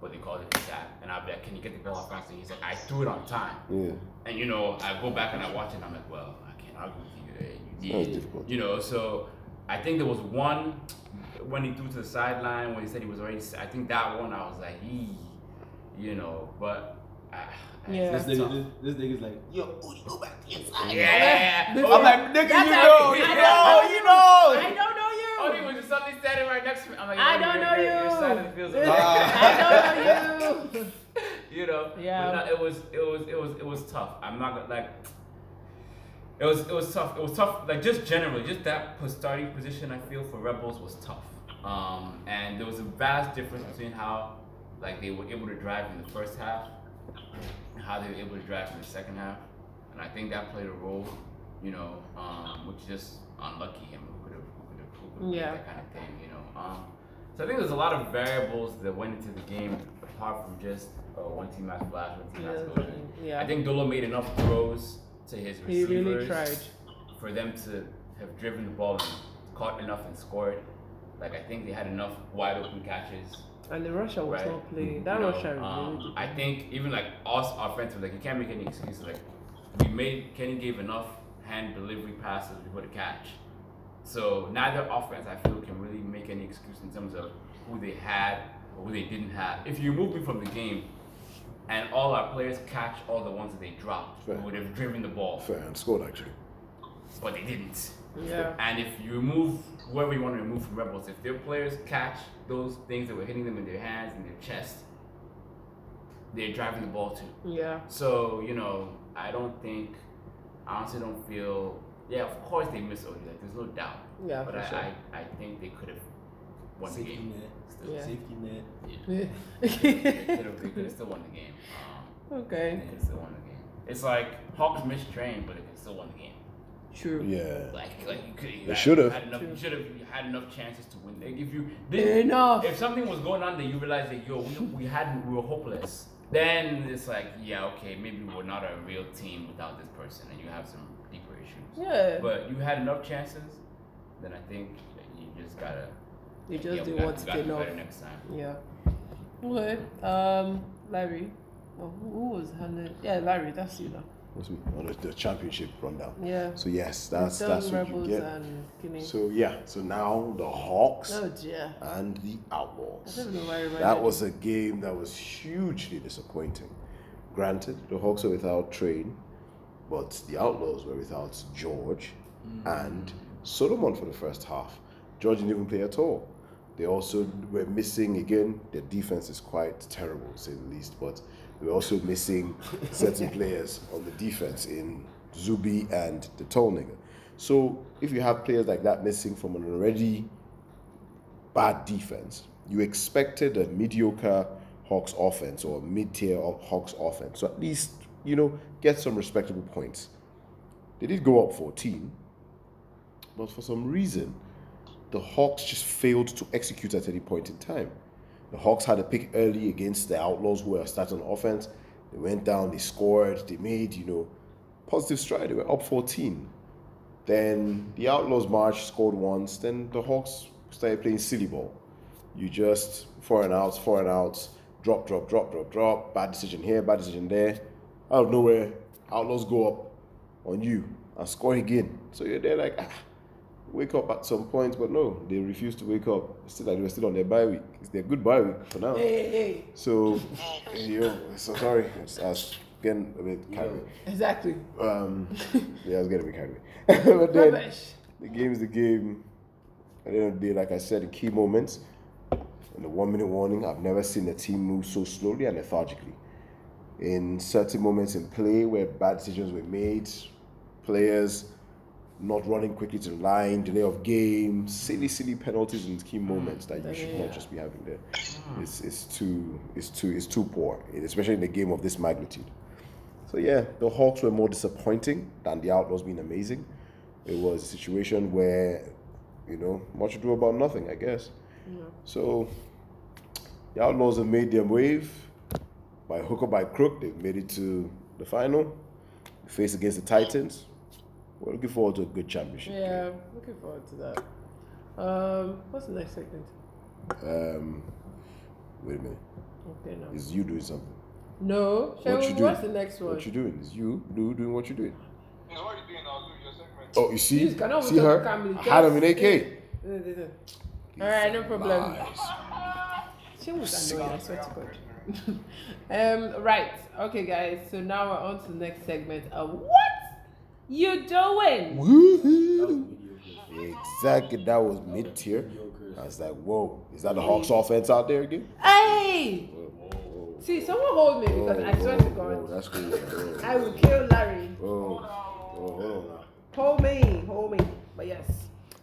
Speaker 4: but they called it a sack. And I'll be like, can you get the ball off faster? He's like, I threw it on time.
Speaker 3: Yeah.
Speaker 4: And you know, I go back and I watch it and I'm like, well, I can't argue with you. eh, You did.
Speaker 3: difficult.
Speaker 4: You know, so I think there was one when he threw to the sideline when he said he was already. I think that one I was like, ee, you know, but. Uh,
Speaker 2: Yeah.
Speaker 1: This nigga, this, this nigga's like, yo, Udi, go back to inside.
Speaker 4: Yeah.
Speaker 2: This-
Speaker 1: I'm like, nigga, you know, you know, you know.
Speaker 2: I don't know
Speaker 4: Oh, he
Speaker 2: you.
Speaker 4: was just suddenly standing right next to me. I'm like,
Speaker 2: I
Speaker 4: "Oh,
Speaker 2: don't know
Speaker 4: you're- Your side of the
Speaker 2: you.
Speaker 4: field's
Speaker 2: This- I don't know you.
Speaker 4: you know.
Speaker 2: Yeah.
Speaker 4: But no, it was it was it was it was tough. I'm not gonna like. It was it was tough. It was tough. Like just generally, just that pos- starting position. I feel for Rebels was tough. Um, and there was a vast difference between how like they were able to drive in the first half how they were able to drive in the second half. And I think that played a role. You know, um, which just unlucky him who could have who could have who could have
Speaker 2: Yeah.
Speaker 4: that kind of thing. You know. Um, so I think there's a lot of variables that went into the game apart from just uh, one team has flash, one team has
Speaker 2: Yeah, yeah.
Speaker 4: I think Dolo made enough throws to his
Speaker 2: He
Speaker 4: receivers
Speaker 2: really tried.
Speaker 4: for them to have driven the ball and caught enough and scored. Like I think they had enough wide open catches.
Speaker 2: And the rusher was
Speaker 4: Right.
Speaker 2: not playing.
Speaker 4: You
Speaker 2: That
Speaker 4: know,
Speaker 2: Russia
Speaker 4: um,
Speaker 2: really did.
Speaker 4: I think even like us offensive, like you can't make any excuses. Like we made Kenny gave enough hand delivery passes for the catch. So neither offense I feel can really make any excuse in terms of who they had or who they didn't have. If you remove me from the game and all our players catch all the ones that they dropped,
Speaker 3: Fair.
Speaker 4: we would have driven the ball.
Speaker 3: Fair and scored actually.
Speaker 4: But they didn't.
Speaker 2: Yeah.
Speaker 4: And if you remove whoever you want to remove from Rebels, if their players catch those things that were hitting them in their hands and their chest, they're driving the ball too.
Speaker 2: Yeah.
Speaker 4: So, you know, I don't think, I honestly don't feel yeah, of course they miss OD. Like, there's no doubt.
Speaker 2: Yeah,
Speaker 4: but
Speaker 2: for
Speaker 4: I,
Speaker 2: sure.
Speaker 4: I, I think they could have won the
Speaker 1: Safety
Speaker 4: game.
Speaker 1: net.
Speaker 4: Still.
Speaker 2: Yeah.
Speaker 1: Safety net.
Speaker 4: Yeah. They could have they could have still won the game. Um,
Speaker 2: okay.
Speaker 4: they could have still won the game. It's like Hawks missed train, but they could still won the game.
Speaker 2: True.
Speaker 3: Yeah.
Speaker 4: Like, like you could. You
Speaker 3: They should've.
Speaker 4: Had enough,
Speaker 2: True.
Speaker 4: you should have had enough chances to win. Like if you
Speaker 2: Enough.
Speaker 4: if something was going on that you realize that yo, we, we had we were hopeless. Then it's like, yeah, okay, maybe we're not a real team without this person, and you have some deeper issues.
Speaker 2: Yeah.
Speaker 4: But you had enough chances, then I think you just gotta.
Speaker 2: You just
Speaker 4: yeah, we
Speaker 2: didn't
Speaker 4: gotta-
Speaker 2: want to get
Speaker 4: do
Speaker 2: enough.
Speaker 4: better next time.
Speaker 2: Yeah. Okay. Um, Larry. Oh, who who was handling? Yeah, Larry. That's you now.
Speaker 3: What's me? On the, the championship rundown.
Speaker 2: Yeah.
Speaker 3: So yes, that's that's what you get.
Speaker 2: and
Speaker 3: So yeah, so now the Hawks
Speaker 2: oh
Speaker 3: and the
Speaker 2: I
Speaker 3: Outlaws.
Speaker 2: don't know why
Speaker 3: That was a game that was hugely disappointing. Granted, the Hawks were without Train, but the Outlaws were without George mm. and Solomon for the first half. George didn't even play at all. They also were missing again. Their defense is quite terrible, to say the least. But they were also missing certain players on the defense in Zubi and the tall. So if you have players like that missing from an already bad defense, you expected a mediocre Hawks offense or a mid-tier Hawks offense. So at least, you know, get some respectable points. They did go up 14, but for some reason, the Hawks just failed to execute at any point in time. The Hawks had a pick early against the Outlaws who were starting offense. They went down, they scored, they made, you know, positive stride. They were up 14. Then the Outlaws marched, scored once. Then the Hawks started playing silly ball. You just four and outs, four and outs, drop, drop, drop, drop, drop. Bad decision here, bad decision there. Out of nowhere, Outlaws go up on you and score again. So you're there like, ah, wake up at some point, but no, they refuse to wake up. It's still like they're still on their bye week. It's their good bye week for now.
Speaker 2: Hey, hey, hey.
Speaker 3: So, you know, so sorry, I was getting a bit carried. away.
Speaker 2: Exactly.
Speaker 3: Um, yeah, I was getting a bit carried. away. but then
Speaker 2: Rubbish.
Speaker 3: the game is the game. At the end of the day, like I said, in key moments, in the one minute warning, I've never seen a team move so slowly and lethargically. In certain moments in play where bad decisions were made, players not running quickly to the line, delay of game, silly, silly penalties in key moments that you should not just be having there. It's, it's too it's too it's too poor, especially in a game of this magnitude. So yeah, the Hawks were more disappointing than the Outlaws being amazing. It was a situation where, you know, much ado about nothing, I guess. So the Outlaws have made their wave by hook or by crook. They've made it to the final. They face against the Titans. We're looking forward to a good championship. game.
Speaker 2: Yeah, looking forward to that. Um, what's the next segment?
Speaker 3: Um, wait a minute.
Speaker 2: Okay, now.
Speaker 3: Is you doing something?
Speaker 2: No, shall
Speaker 3: What
Speaker 2: we,
Speaker 3: you doing?
Speaker 2: what's the next one?
Speaker 3: What you doing? Is you do doing what you doing?
Speaker 5: So what are you doing now? Do your segment.
Speaker 3: Oh, you see?
Speaker 2: Please, can I
Speaker 3: see her?
Speaker 2: to Camille?
Speaker 3: I had him in AK.
Speaker 2: All right, no problem.
Speaker 3: Lies.
Speaker 2: She was annoying, I swear to God. um, right, okay, guys. So now we're on to the next segment. Uh, what you doing?
Speaker 3: Woohoo! Exactly, that was mid tier. I was like, whoa, is that the Hawks offense out there again?
Speaker 2: Hey, see, someone hold me because I swear to
Speaker 3: whoa, whoa,
Speaker 2: God,
Speaker 3: that's crazy. Whoa,
Speaker 2: I will kill Larry.
Speaker 3: hold.
Speaker 2: Hold me, hold me. But yes.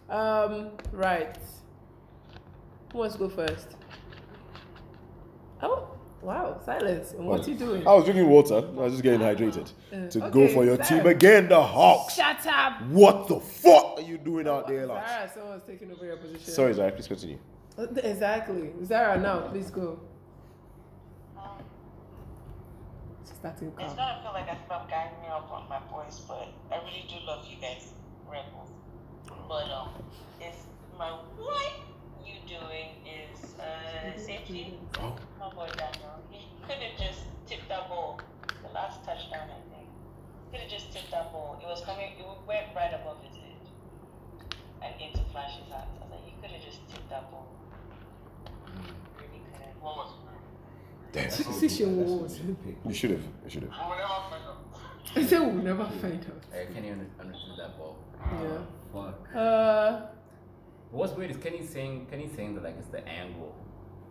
Speaker 2: Um, right. Who wants to go first? Oh, wow, silence. And what are you doing?
Speaker 3: I was drinking water. I was just getting hydrated.
Speaker 2: Uh,
Speaker 3: to go for your
Speaker 2: Sarah.
Speaker 3: team again, the Hawks.
Speaker 2: Shut up.
Speaker 3: What the fuck are you doing out there, lads?
Speaker 2: Zara, someone's taking over your position.
Speaker 3: Sorry, Zara, please continue.
Speaker 2: Uh, Exactly. Zara, now, please go. She's starting
Speaker 6: It's
Speaker 2: calm.
Speaker 6: gonna feel like I stopped ganging up on my voice, but I really do love you guys, rebels. But um, it's my what you doing is uh safety.
Speaker 3: Oh.
Speaker 6: My boy Daniel, he could have just tipped that ball. The last touchdown, I think. He could have just tipped that ball. It was coming. It went right above his head and into Flash's hands. I was like, he could have just tipped that ball. Really could have.
Speaker 5: What was it?
Speaker 3: Damn.
Speaker 2: See, she was.
Speaker 3: You should have. You should have.
Speaker 5: We will never find out.
Speaker 2: I said we'll never find out.
Speaker 4: I can't even understand that ball.
Speaker 2: Yeah.
Speaker 1: Fuck.
Speaker 2: Uh,
Speaker 4: But what's weird is Kenny saying Kenny saying that like it's the angle,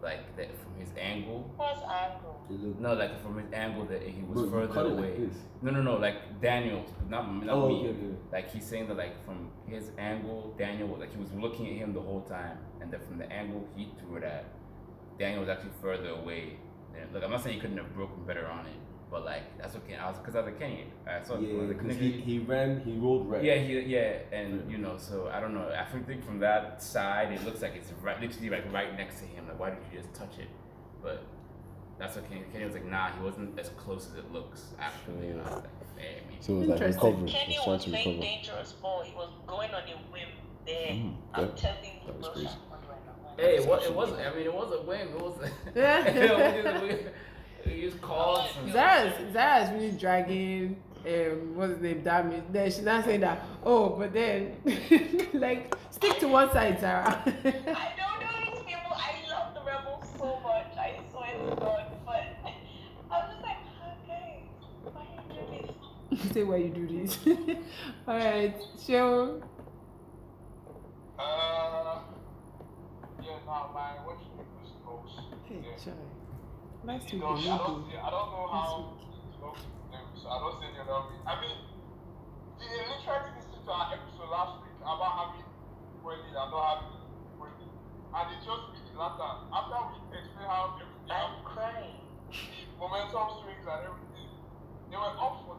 Speaker 4: like that from his angle.
Speaker 6: What's angle?
Speaker 4: No, like from his angle that he was
Speaker 1: Bro,
Speaker 4: further
Speaker 1: cut it
Speaker 4: away.
Speaker 1: like this.
Speaker 4: No, no, no. Like Daniel, not not
Speaker 1: Oh,
Speaker 4: me.
Speaker 1: okay, okay.
Speaker 4: Like he's saying that like from his angle, Daniel like he was looking at him the whole time, and then from the angle he threw it at, Daniel was actually further away. And, look, I'm not saying he couldn't have broken better on it, but like that's okay. I was because I was like Kenny. I saw
Speaker 1: Yeah,
Speaker 4: I was
Speaker 1: because he, he ran, he rolled right.
Speaker 4: yeah, he, yeah, and you know, so I don't know. I think from that side, it looks like it's right, literally like right next to him. Like, why did you just touch it? But that's okay. Kenny was like, nah, he wasn't as close as it looks. Actually, and I was like, damn.
Speaker 3: So it was like
Speaker 2: Interesting.
Speaker 3: recovering.
Speaker 6: Kenny
Speaker 3: He was trying
Speaker 6: was
Speaker 3: to
Speaker 6: playing
Speaker 3: recover.
Speaker 6: dangerous ball. He was going on a whim there.
Speaker 3: Mm,
Speaker 6: I'm
Speaker 3: yeah.
Speaker 6: telling you,
Speaker 3: That was crazy.
Speaker 6: right now.
Speaker 4: Hey, it, was, it wasn't. I mean, it was a whim. It was. it was he just called. some-
Speaker 2: Zara's Zara's really dragging um what's his name Dami. Then she's not saying that. Oh, but then like stick to one side, Zara.
Speaker 6: I don't know these people. I love the rebels so much. I swear to God, but I was just like, okay, why do you do this?
Speaker 2: Say why you do this. All right, show.
Speaker 5: Uh, yeah, no, my what you think was close.
Speaker 2: Hey,
Speaker 5: Yeah.
Speaker 2: Charlie. Last
Speaker 5: You
Speaker 2: week
Speaker 5: know, I don't,
Speaker 2: need
Speaker 5: see, I don't know
Speaker 2: Last
Speaker 5: how it's close to them, so I don't see any other way. I mean, did you literally listen to our episode last week about having Wendy and not having Wendy? And it just be the latter. After we explain how everything
Speaker 6: I'm crying.
Speaker 5: the momentum swings and everything, they were up 14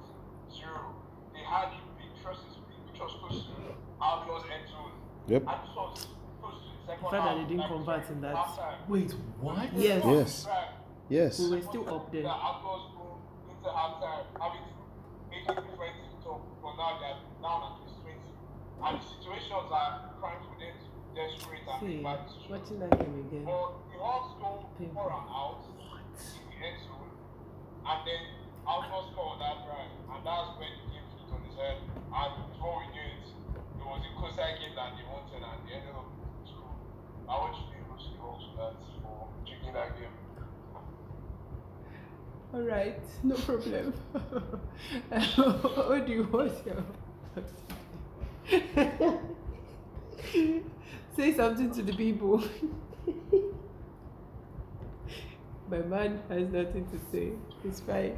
Speaker 5: 0. They had a big trust which was close to Outlaws end zone.
Speaker 3: Yep.
Speaker 5: And this was close to the second
Speaker 2: The fact that they didn't convert in that.
Speaker 1: Wait, what?
Speaker 2: Yes.
Speaker 3: Yes.
Speaker 5: Right.
Speaker 3: Yes.
Speaker 2: We were still up
Speaker 5: The
Speaker 2: there.
Speaker 5: Outlaws go into halftime, having to make a difference in top, but now they're down at least 20. And the situations are prime for them to desperate and
Speaker 2: See,
Speaker 5: make bad decisions.
Speaker 2: watching that game again.
Speaker 5: But the Hawks go for an out in the end zone, and then Outlaws score on that drive, and that's when the game flipped on his head. And before we knew it, it was a closer game than they wanted, and they ended up in school. I want you to be able to see Hawks for that for checking that game.
Speaker 2: All right, no problem. what do you want Say something to the people. My man has nothing to say. It's fine.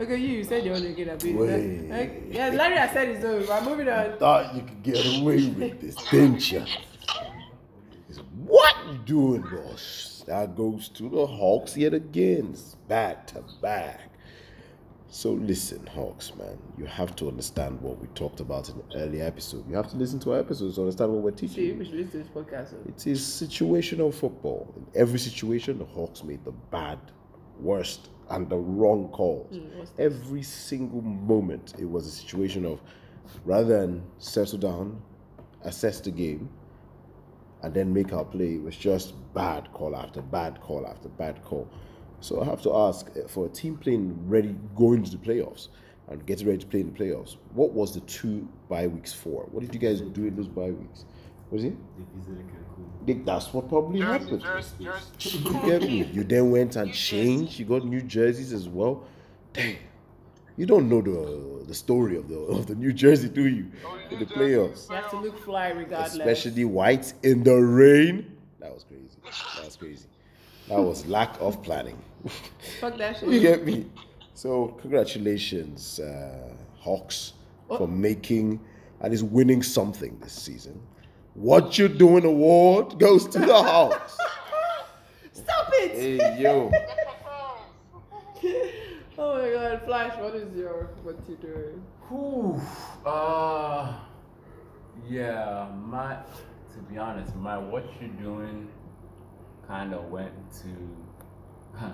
Speaker 2: Okay, you, you said you want to get a.
Speaker 3: Wait.
Speaker 2: Okay, Yeah, Larry I said it's own. I'm moving on.
Speaker 3: Thought you could get away with this, didn't you? What you doing, boss? That goes to the Hawks yet again. Back to back. So listen, Hawks, man, you have to understand what we talked about in the earlier episode. You have to listen to our episodes to understand what we're teaching.
Speaker 2: See, we should listen to this podcast.
Speaker 3: It is situational football. In every situation, the Hawks made the bad, worst, and the wrong calls.
Speaker 2: Mm,
Speaker 3: every single moment, it was a situation of rather than settle down, assess the game, and then make our play, it was just bad call after bad call after bad call. So I have to ask eh, for a team playing ready, going to the playoffs and getting ready to play in the playoffs, what was the two bye weeks for? What did you guys do in those bye weeks? Was it?
Speaker 1: They visited Cancun.
Speaker 3: Think that's what probably
Speaker 5: Jersey,
Speaker 3: happened.
Speaker 5: Jersey, Jersey.
Speaker 3: You get me? You then went and changed. You got new jerseys as well. Damn. You don't know the the story of the of the New Jersey, do you? In the playoffs,
Speaker 2: You have to look fly regardless.
Speaker 3: especially white in the rain. That was crazy. That was crazy. That was lack of planning.
Speaker 2: Fuck that shit.
Speaker 3: you get me? So congratulations, uh, Hawks, for making and is winning something this season. What you doing award goes to the Hawks.
Speaker 2: Stop it!
Speaker 3: hey yo.
Speaker 2: Oh my god, Flash, what is your what you doing?
Speaker 4: Whew. Uh, yeah, my, to be honest, my what you doing kind of went to,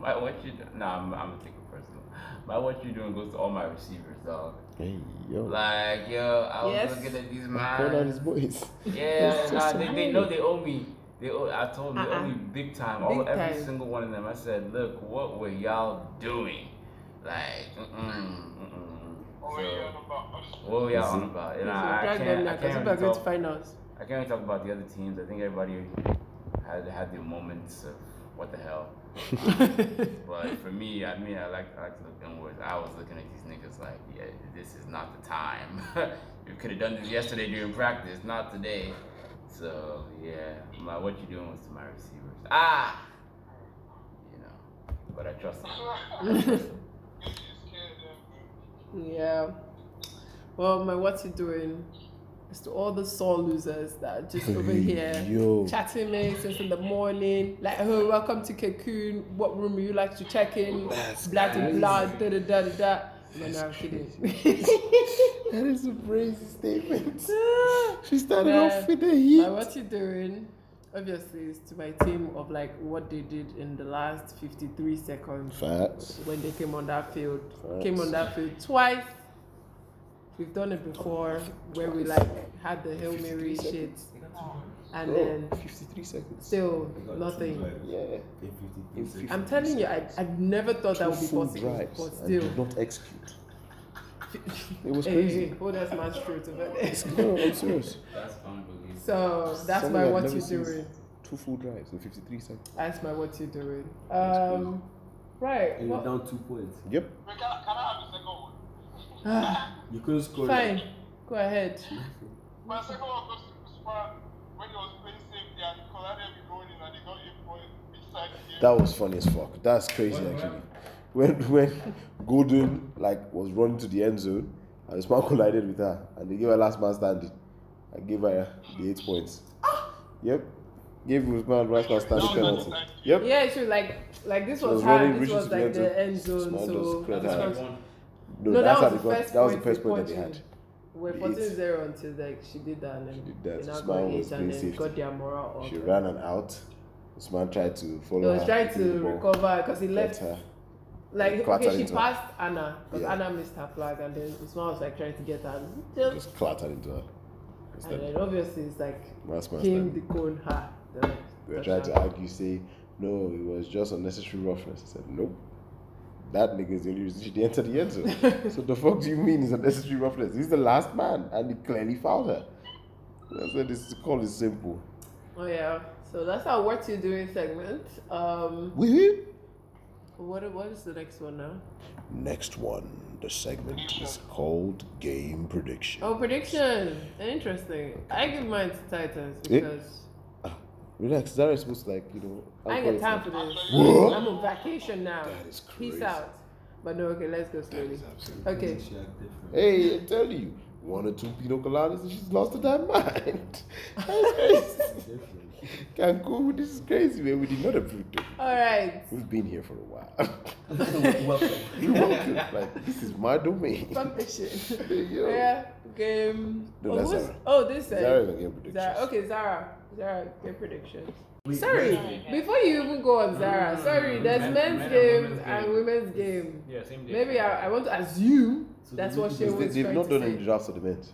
Speaker 4: my what you, nah, I'm, I'm gonna take it personal. My what you doing goes to all my receivers, dog.
Speaker 3: Hey yo.
Speaker 4: Like, yo, I was
Speaker 2: Yes.
Speaker 4: looking at these
Speaker 3: Call out his
Speaker 4: man.
Speaker 3: voice.
Speaker 4: Yeah,
Speaker 3: It's
Speaker 4: nah, they, they know they owe me. They I told them they owe
Speaker 2: Uh-uh.
Speaker 4: me big time. All every
Speaker 2: time.
Speaker 4: single one of them. I said, look, what were y'all doing? Like, mm-mm, mm-mm.
Speaker 5: Oh,
Speaker 4: So-
Speaker 5: yeah,
Speaker 4: what were y'all on about?
Speaker 2: So
Speaker 4: And I, I can't, I can't
Speaker 2: people are
Speaker 4: really
Speaker 2: going to
Speaker 4: talk. I can't really talk about the other teams. I think everybody had had their moments of what the hell. but for me, I mean, I like I like to look inwards. I was looking at these niggas like, yeah, this is not the time. you could have done this yesterday during practice, not today. So yeah, I'm like, what you doing with my receivers? Ah, you know, but I trust him.
Speaker 5: Them.
Speaker 2: Yeah. Well, my what you doing is to all the soul losers that are just over here
Speaker 3: Yo.
Speaker 2: chatting me since in the morning. Like, oh, welcome to Cancun. What room would you like to check in?
Speaker 3: That's
Speaker 2: Blah, blah, blah, da, da, da, da, da. No, no, I'm kidding.
Speaker 3: That is a crazy statement. Ah, she started
Speaker 2: Man,
Speaker 3: off with the heat.
Speaker 2: What you doing? Obviously, is to my team of like what they did in the last 53 seconds
Speaker 3: Facts.
Speaker 2: when they came on that field.
Speaker 3: Facts.
Speaker 2: Came on that field twice. We've done it before where we like had the Hail Mary shit and
Speaker 3: Bro,
Speaker 2: then
Speaker 3: 53 seconds.
Speaker 2: still
Speaker 1: two
Speaker 2: nothing.
Speaker 3: Yeah.
Speaker 1: in 53.
Speaker 2: I'm telling you, I, I never thought that would be possible. But still,
Speaker 3: not execute. It was
Speaker 2: hey, hey,
Speaker 3: crazy.
Speaker 2: hey, hold us man straight over there.
Speaker 3: No, I'm serious.
Speaker 4: That's unbelievable.
Speaker 2: So that's
Speaker 3: Something
Speaker 2: my
Speaker 3: I've
Speaker 2: what you
Speaker 3: seen.
Speaker 2: doing.
Speaker 3: Two full drives in 53 seconds.
Speaker 2: That's my what you doing. Um, right.
Speaker 1: And you're down two points.
Speaker 3: Yep.
Speaker 5: Wait, can, I- can I have the second one?
Speaker 1: You couldn't score.
Speaker 2: Fine. Go ahead.
Speaker 5: My second one goes to Kusma when he was playing safety and collided with going in and they got eight points each side. of the game.
Speaker 3: That was funny as fuck. That's crazy actually. When when Golden like was running to the end zone and this man collided with her and they gave her last man standing and gave her the eight points. Yep. Gave Usman last man standing penalty. Yep.
Speaker 2: Yeah, it's true. Like, like this
Speaker 3: She
Speaker 2: was
Speaker 3: was
Speaker 2: hard. This was
Speaker 3: to the
Speaker 2: like
Speaker 3: end
Speaker 2: the
Speaker 3: zone.
Speaker 2: end zone.
Speaker 3: Small
Speaker 2: So
Speaker 3: just spread
Speaker 2: this
Speaker 3: No,
Speaker 2: No,
Speaker 3: that's
Speaker 2: that was
Speaker 3: they
Speaker 2: the first
Speaker 3: that was the
Speaker 2: point
Speaker 3: first point that they had.
Speaker 2: We're
Speaker 3: The
Speaker 2: 14
Speaker 3: eight.
Speaker 2: 0 until like she did that and then
Speaker 3: She did that.
Speaker 2: they now got
Speaker 3: was
Speaker 2: eight and then
Speaker 3: safety.
Speaker 2: got their morale up.
Speaker 3: She ran and out. Usman tried to
Speaker 2: He
Speaker 3: follow
Speaker 2: was
Speaker 3: her.
Speaker 2: trying
Speaker 3: give the
Speaker 2: to
Speaker 3: ball,
Speaker 2: recover because he left.
Speaker 3: her.
Speaker 2: Like, okay, she
Speaker 3: into her.
Speaker 2: passed Anna because
Speaker 3: Yeah.
Speaker 2: Anna missed her flag and then Usman was like trying to get her.
Speaker 3: Just clattered into her.
Speaker 2: and then obviously it's like him,
Speaker 3: standing.
Speaker 2: the cone, her.
Speaker 3: They were trying to argue, say, no, it was just unnecessary roughness. I said, nope. That nigga is the only reason she didn't enter the end zone. so the fuck do you mean is unnecessary roughness? He's the last man, and he clearly fouled her. I said, this call is simple.
Speaker 2: Oh yeah. So that's our what you doing segment. Um,
Speaker 3: Woo-hoo.
Speaker 2: What what is the next one now?
Speaker 3: Next one, the segment is called Game Prediction.
Speaker 2: Oh, prediction. Interesting. I give mine to Titans
Speaker 3: Eh?
Speaker 2: because
Speaker 3: Relax, Zara is supposed to, like, you know.
Speaker 2: I ain't got time for this.
Speaker 3: What?
Speaker 2: I'm on vacation now.
Speaker 3: That is
Speaker 2: Peace out. But no, okay, let's go slowly. Okay.
Speaker 1: She act different.
Speaker 3: Hey, I tell you, one or two pina coladas and she's lost her damn mind. That's crazy.
Speaker 1: Different.
Speaker 3: Cancun, this is crazy, man. We did not approve it.
Speaker 2: All right.
Speaker 3: We've been here for a while.
Speaker 1: Welcome.
Speaker 3: You're welcome. Like, this is my domain.
Speaker 2: Fuck this shit.
Speaker 3: Yo.
Speaker 2: Yeah. Game.
Speaker 3: No,
Speaker 2: oh,
Speaker 3: that's Zara.
Speaker 2: oh, this is
Speaker 3: Zara is game prediction.
Speaker 2: Zara. Okay, Zara. Zara, game predictions.
Speaker 1: Wait,
Speaker 2: Sorry,
Speaker 1: wait.
Speaker 2: before you even go on Zara,
Speaker 4: no, no,
Speaker 2: sorry,
Speaker 4: no.
Speaker 2: there's
Speaker 4: Men-
Speaker 2: men's
Speaker 4: men and
Speaker 2: game
Speaker 4: women's
Speaker 2: and
Speaker 4: game.
Speaker 2: women's game.
Speaker 4: Yeah, same day.
Speaker 2: Maybe I, I want to assume
Speaker 1: So
Speaker 2: that's what
Speaker 1: league
Speaker 2: she
Speaker 3: they,
Speaker 2: was
Speaker 3: they've not done any drafts of the men's.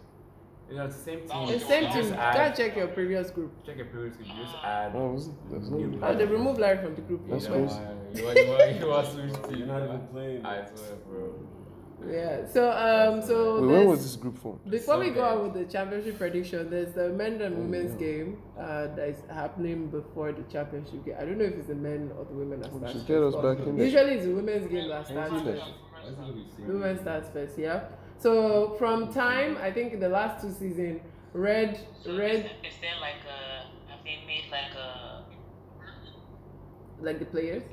Speaker 4: You know, it's the same team.
Speaker 2: It's same team.
Speaker 4: just
Speaker 2: Go
Speaker 4: add-
Speaker 2: and check your previous group.
Speaker 4: Check your previous group. You just add.
Speaker 3: Oh, was it? There was no-
Speaker 4: New
Speaker 2: Oh, they removed Larry from the group.
Speaker 3: That's
Speaker 4: you
Speaker 2: But-
Speaker 4: know,
Speaker 3: crazy.
Speaker 4: uh, You want, you want, you want switch team.
Speaker 1: You're not even playing.
Speaker 4: I swear, bro.
Speaker 2: Yeah. So um so
Speaker 3: Wait, when was this group formed?
Speaker 2: Before we go
Speaker 4: Okay.
Speaker 2: on with the championship prediction, there's the men and women's
Speaker 3: yeah.
Speaker 2: game uh, that is happening before the championship game. I don't know if it's the men or the women that
Speaker 3: We
Speaker 2: starts
Speaker 3: should get us
Speaker 2: first,
Speaker 3: back
Speaker 2: but
Speaker 3: in there.
Speaker 2: Usually it's the women's game that starts
Speaker 3: in there.
Speaker 2: first.
Speaker 1: Why is it gonna be same?
Speaker 2: Women starts first, yeah. So from time, I think in the last two seasons, red,
Speaker 6: So
Speaker 2: red,
Speaker 6: Is, is there like a? Have they made like a?
Speaker 2: like the players.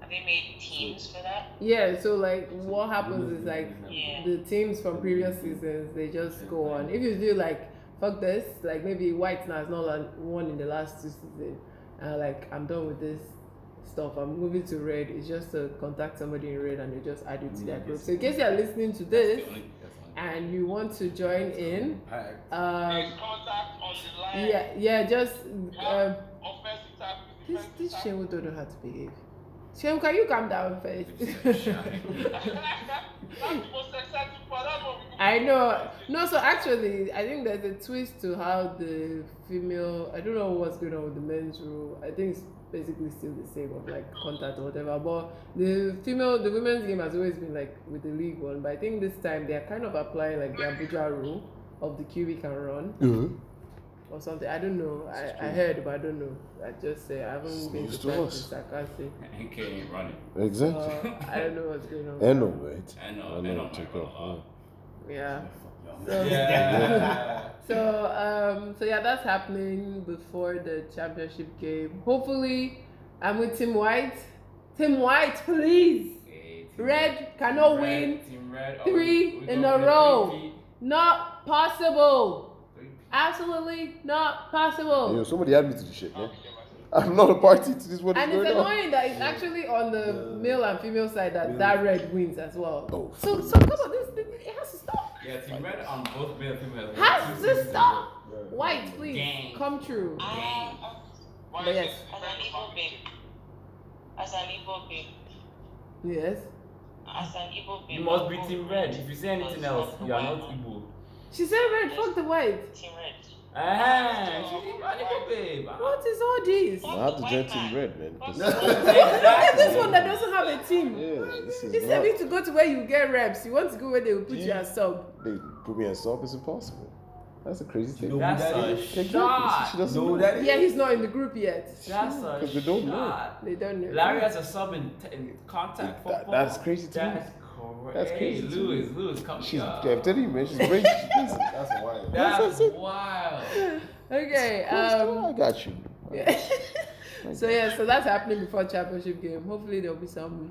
Speaker 6: Have they made teams for that?
Speaker 2: Yeah. So like, what happens is like
Speaker 6: Yeah.
Speaker 2: the teams from previous seasons they just go on. If you do like fuck this, like maybe White now has not like, won in the last two seasons, and like I'm done with this stuff. I'm moving to red. It's just to contact somebody in red and they just add you to their group. So in case you're listening to this and you want to join in, um,
Speaker 5: There's contact on the line.
Speaker 2: yeah, yeah, just um, this
Speaker 5: defensive
Speaker 2: this
Speaker 5: tackle.
Speaker 2: Shehu don't know how to behave. Shehu, can you calm down first?
Speaker 5: That's the most exciting part. That's what we do.
Speaker 2: I know. No, so actually, I think there's a twist to how the female. I don't know what's going on with the men's rule. I think it's basically still the same of like contact or whatever. But the female, the women's game has always been like with the league one. But I think this time they are kind of applying like the Abuja rule of the QB can run or something. I don't know. I, I heard, but I don't know. I just say I haven't been
Speaker 3: News
Speaker 2: to
Speaker 3: to
Speaker 2: practice.
Speaker 3: us.
Speaker 2: I can't say.
Speaker 4: NK ain't running.
Speaker 3: Exactly.
Speaker 2: Uh, I don't know what's going on.
Speaker 3: I know, right?
Speaker 4: I know,
Speaker 3: I
Speaker 4: I
Speaker 3: know.
Speaker 4: know,
Speaker 3: Take off.
Speaker 4: brother.
Speaker 2: Yeah. So,
Speaker 4: Yeah.
Speaker 2: so um so yeah that's happening before the championship game hopefully i'm with tim white tim white please
Speaker 4: Hey, Team
Speaker 2: Red cannot
Speaker 4: Red,
Speaker 2: win
Speaker 4: Team Red. Oh,
Speaker 2: three
Speaker 4: we- we
Speaker 2: in a row.
Speaker 4: three-peat.
Speaker 2: not possible absolutely not
Speaker 3: Yo,
Speaker 2: possible
Speaker 3: somebody add me to the shit, man. I'm not a party to this. What is
Speaker 2: and it's
Speaker 3: going on?
Speaker 2: annoying that it's actually on the
Speaker 1: Yeah.
Speaker 2: male and female side that
Speaker 1: Male.
Speaker 2: that red wins as well
Speaker 3: Oh,
Speaker 2: so so come on this, this it has to stop
Speaker 4: Yeah, Team Red on both male and female.
Speaker 2: has
Speaker 4: Two
Speaker 2: to stop white please
Speaker 4: Gang.
Speaker 2: come true
Speaker 6: Um,
Speaker 5: Why
Speaker 2: But yes.
Speaker 6: as an Igbo babe, as an Igbo babe,
Speaker 2: yes
Speaker 6: as an Igbo babe.
Speaker 4: You must
Speaker 6: I'll
Speaker 4: be Team Red. If you say anything else, you are not Igbo.
Speaker 2: she said red fuck the white
Speaker 6: Team Red.
Speaker 4: Ah, she's Igbo, babe.
Speaker 2: what is all this
Speaker 3: I have to join Team Red, man.
Speaker 2: Look at this one that doesn't have a team.
Speaker 3: Yeah, this is
Speaker 2: Instead of
Speaker 3: not.
Speaker 2: you to go to where you get reps, you want to go where they will put you as sub.
Speaker 3: They put me as sub. It's impossible. That's a crazy thing.
Speaker 1: know
Speaker 4: That's
Speaker 1: that
Speaker 4: a
Speaker 1: is?
Speaker 3: Exactly. She
Speaker 4: shot.
Speaker 3: doesn't
Speaker 1: know
Speaker 3: know.
Speaker 1: that is?
Speaker 2: Yeah, he's not in the group yet.
Speaker 4: That's a
Speaker 3: Because they don't know.
Speaker 4: shot.
Speaker 2: They don't know.
Speaker 4: Larry has a sub in, t- in contact
Speaker 3: That-
Speaker 4: football.
Speaker 3: that's crazy to me.
Speaker 4: That's crazy.
Speaker 3: That's crazy
Speaker 4: Hey,
Speaker 3: to
Speaker 4: Lewis, Lewis, come
Speaker 3: She's.
Speaker 4: up.
Speaker 3: I'm telling you, man. She's great. She's,
Speaker 1: That's wild.
Speaker 4: That's wild.
Speaker 2: Okay.
Speaker 3: I
Speaker 2: Um.
Speaker 3: got you.
Speaker 2: Yeah. so yeah, so that's happening before championship game. Hopefully there'll be some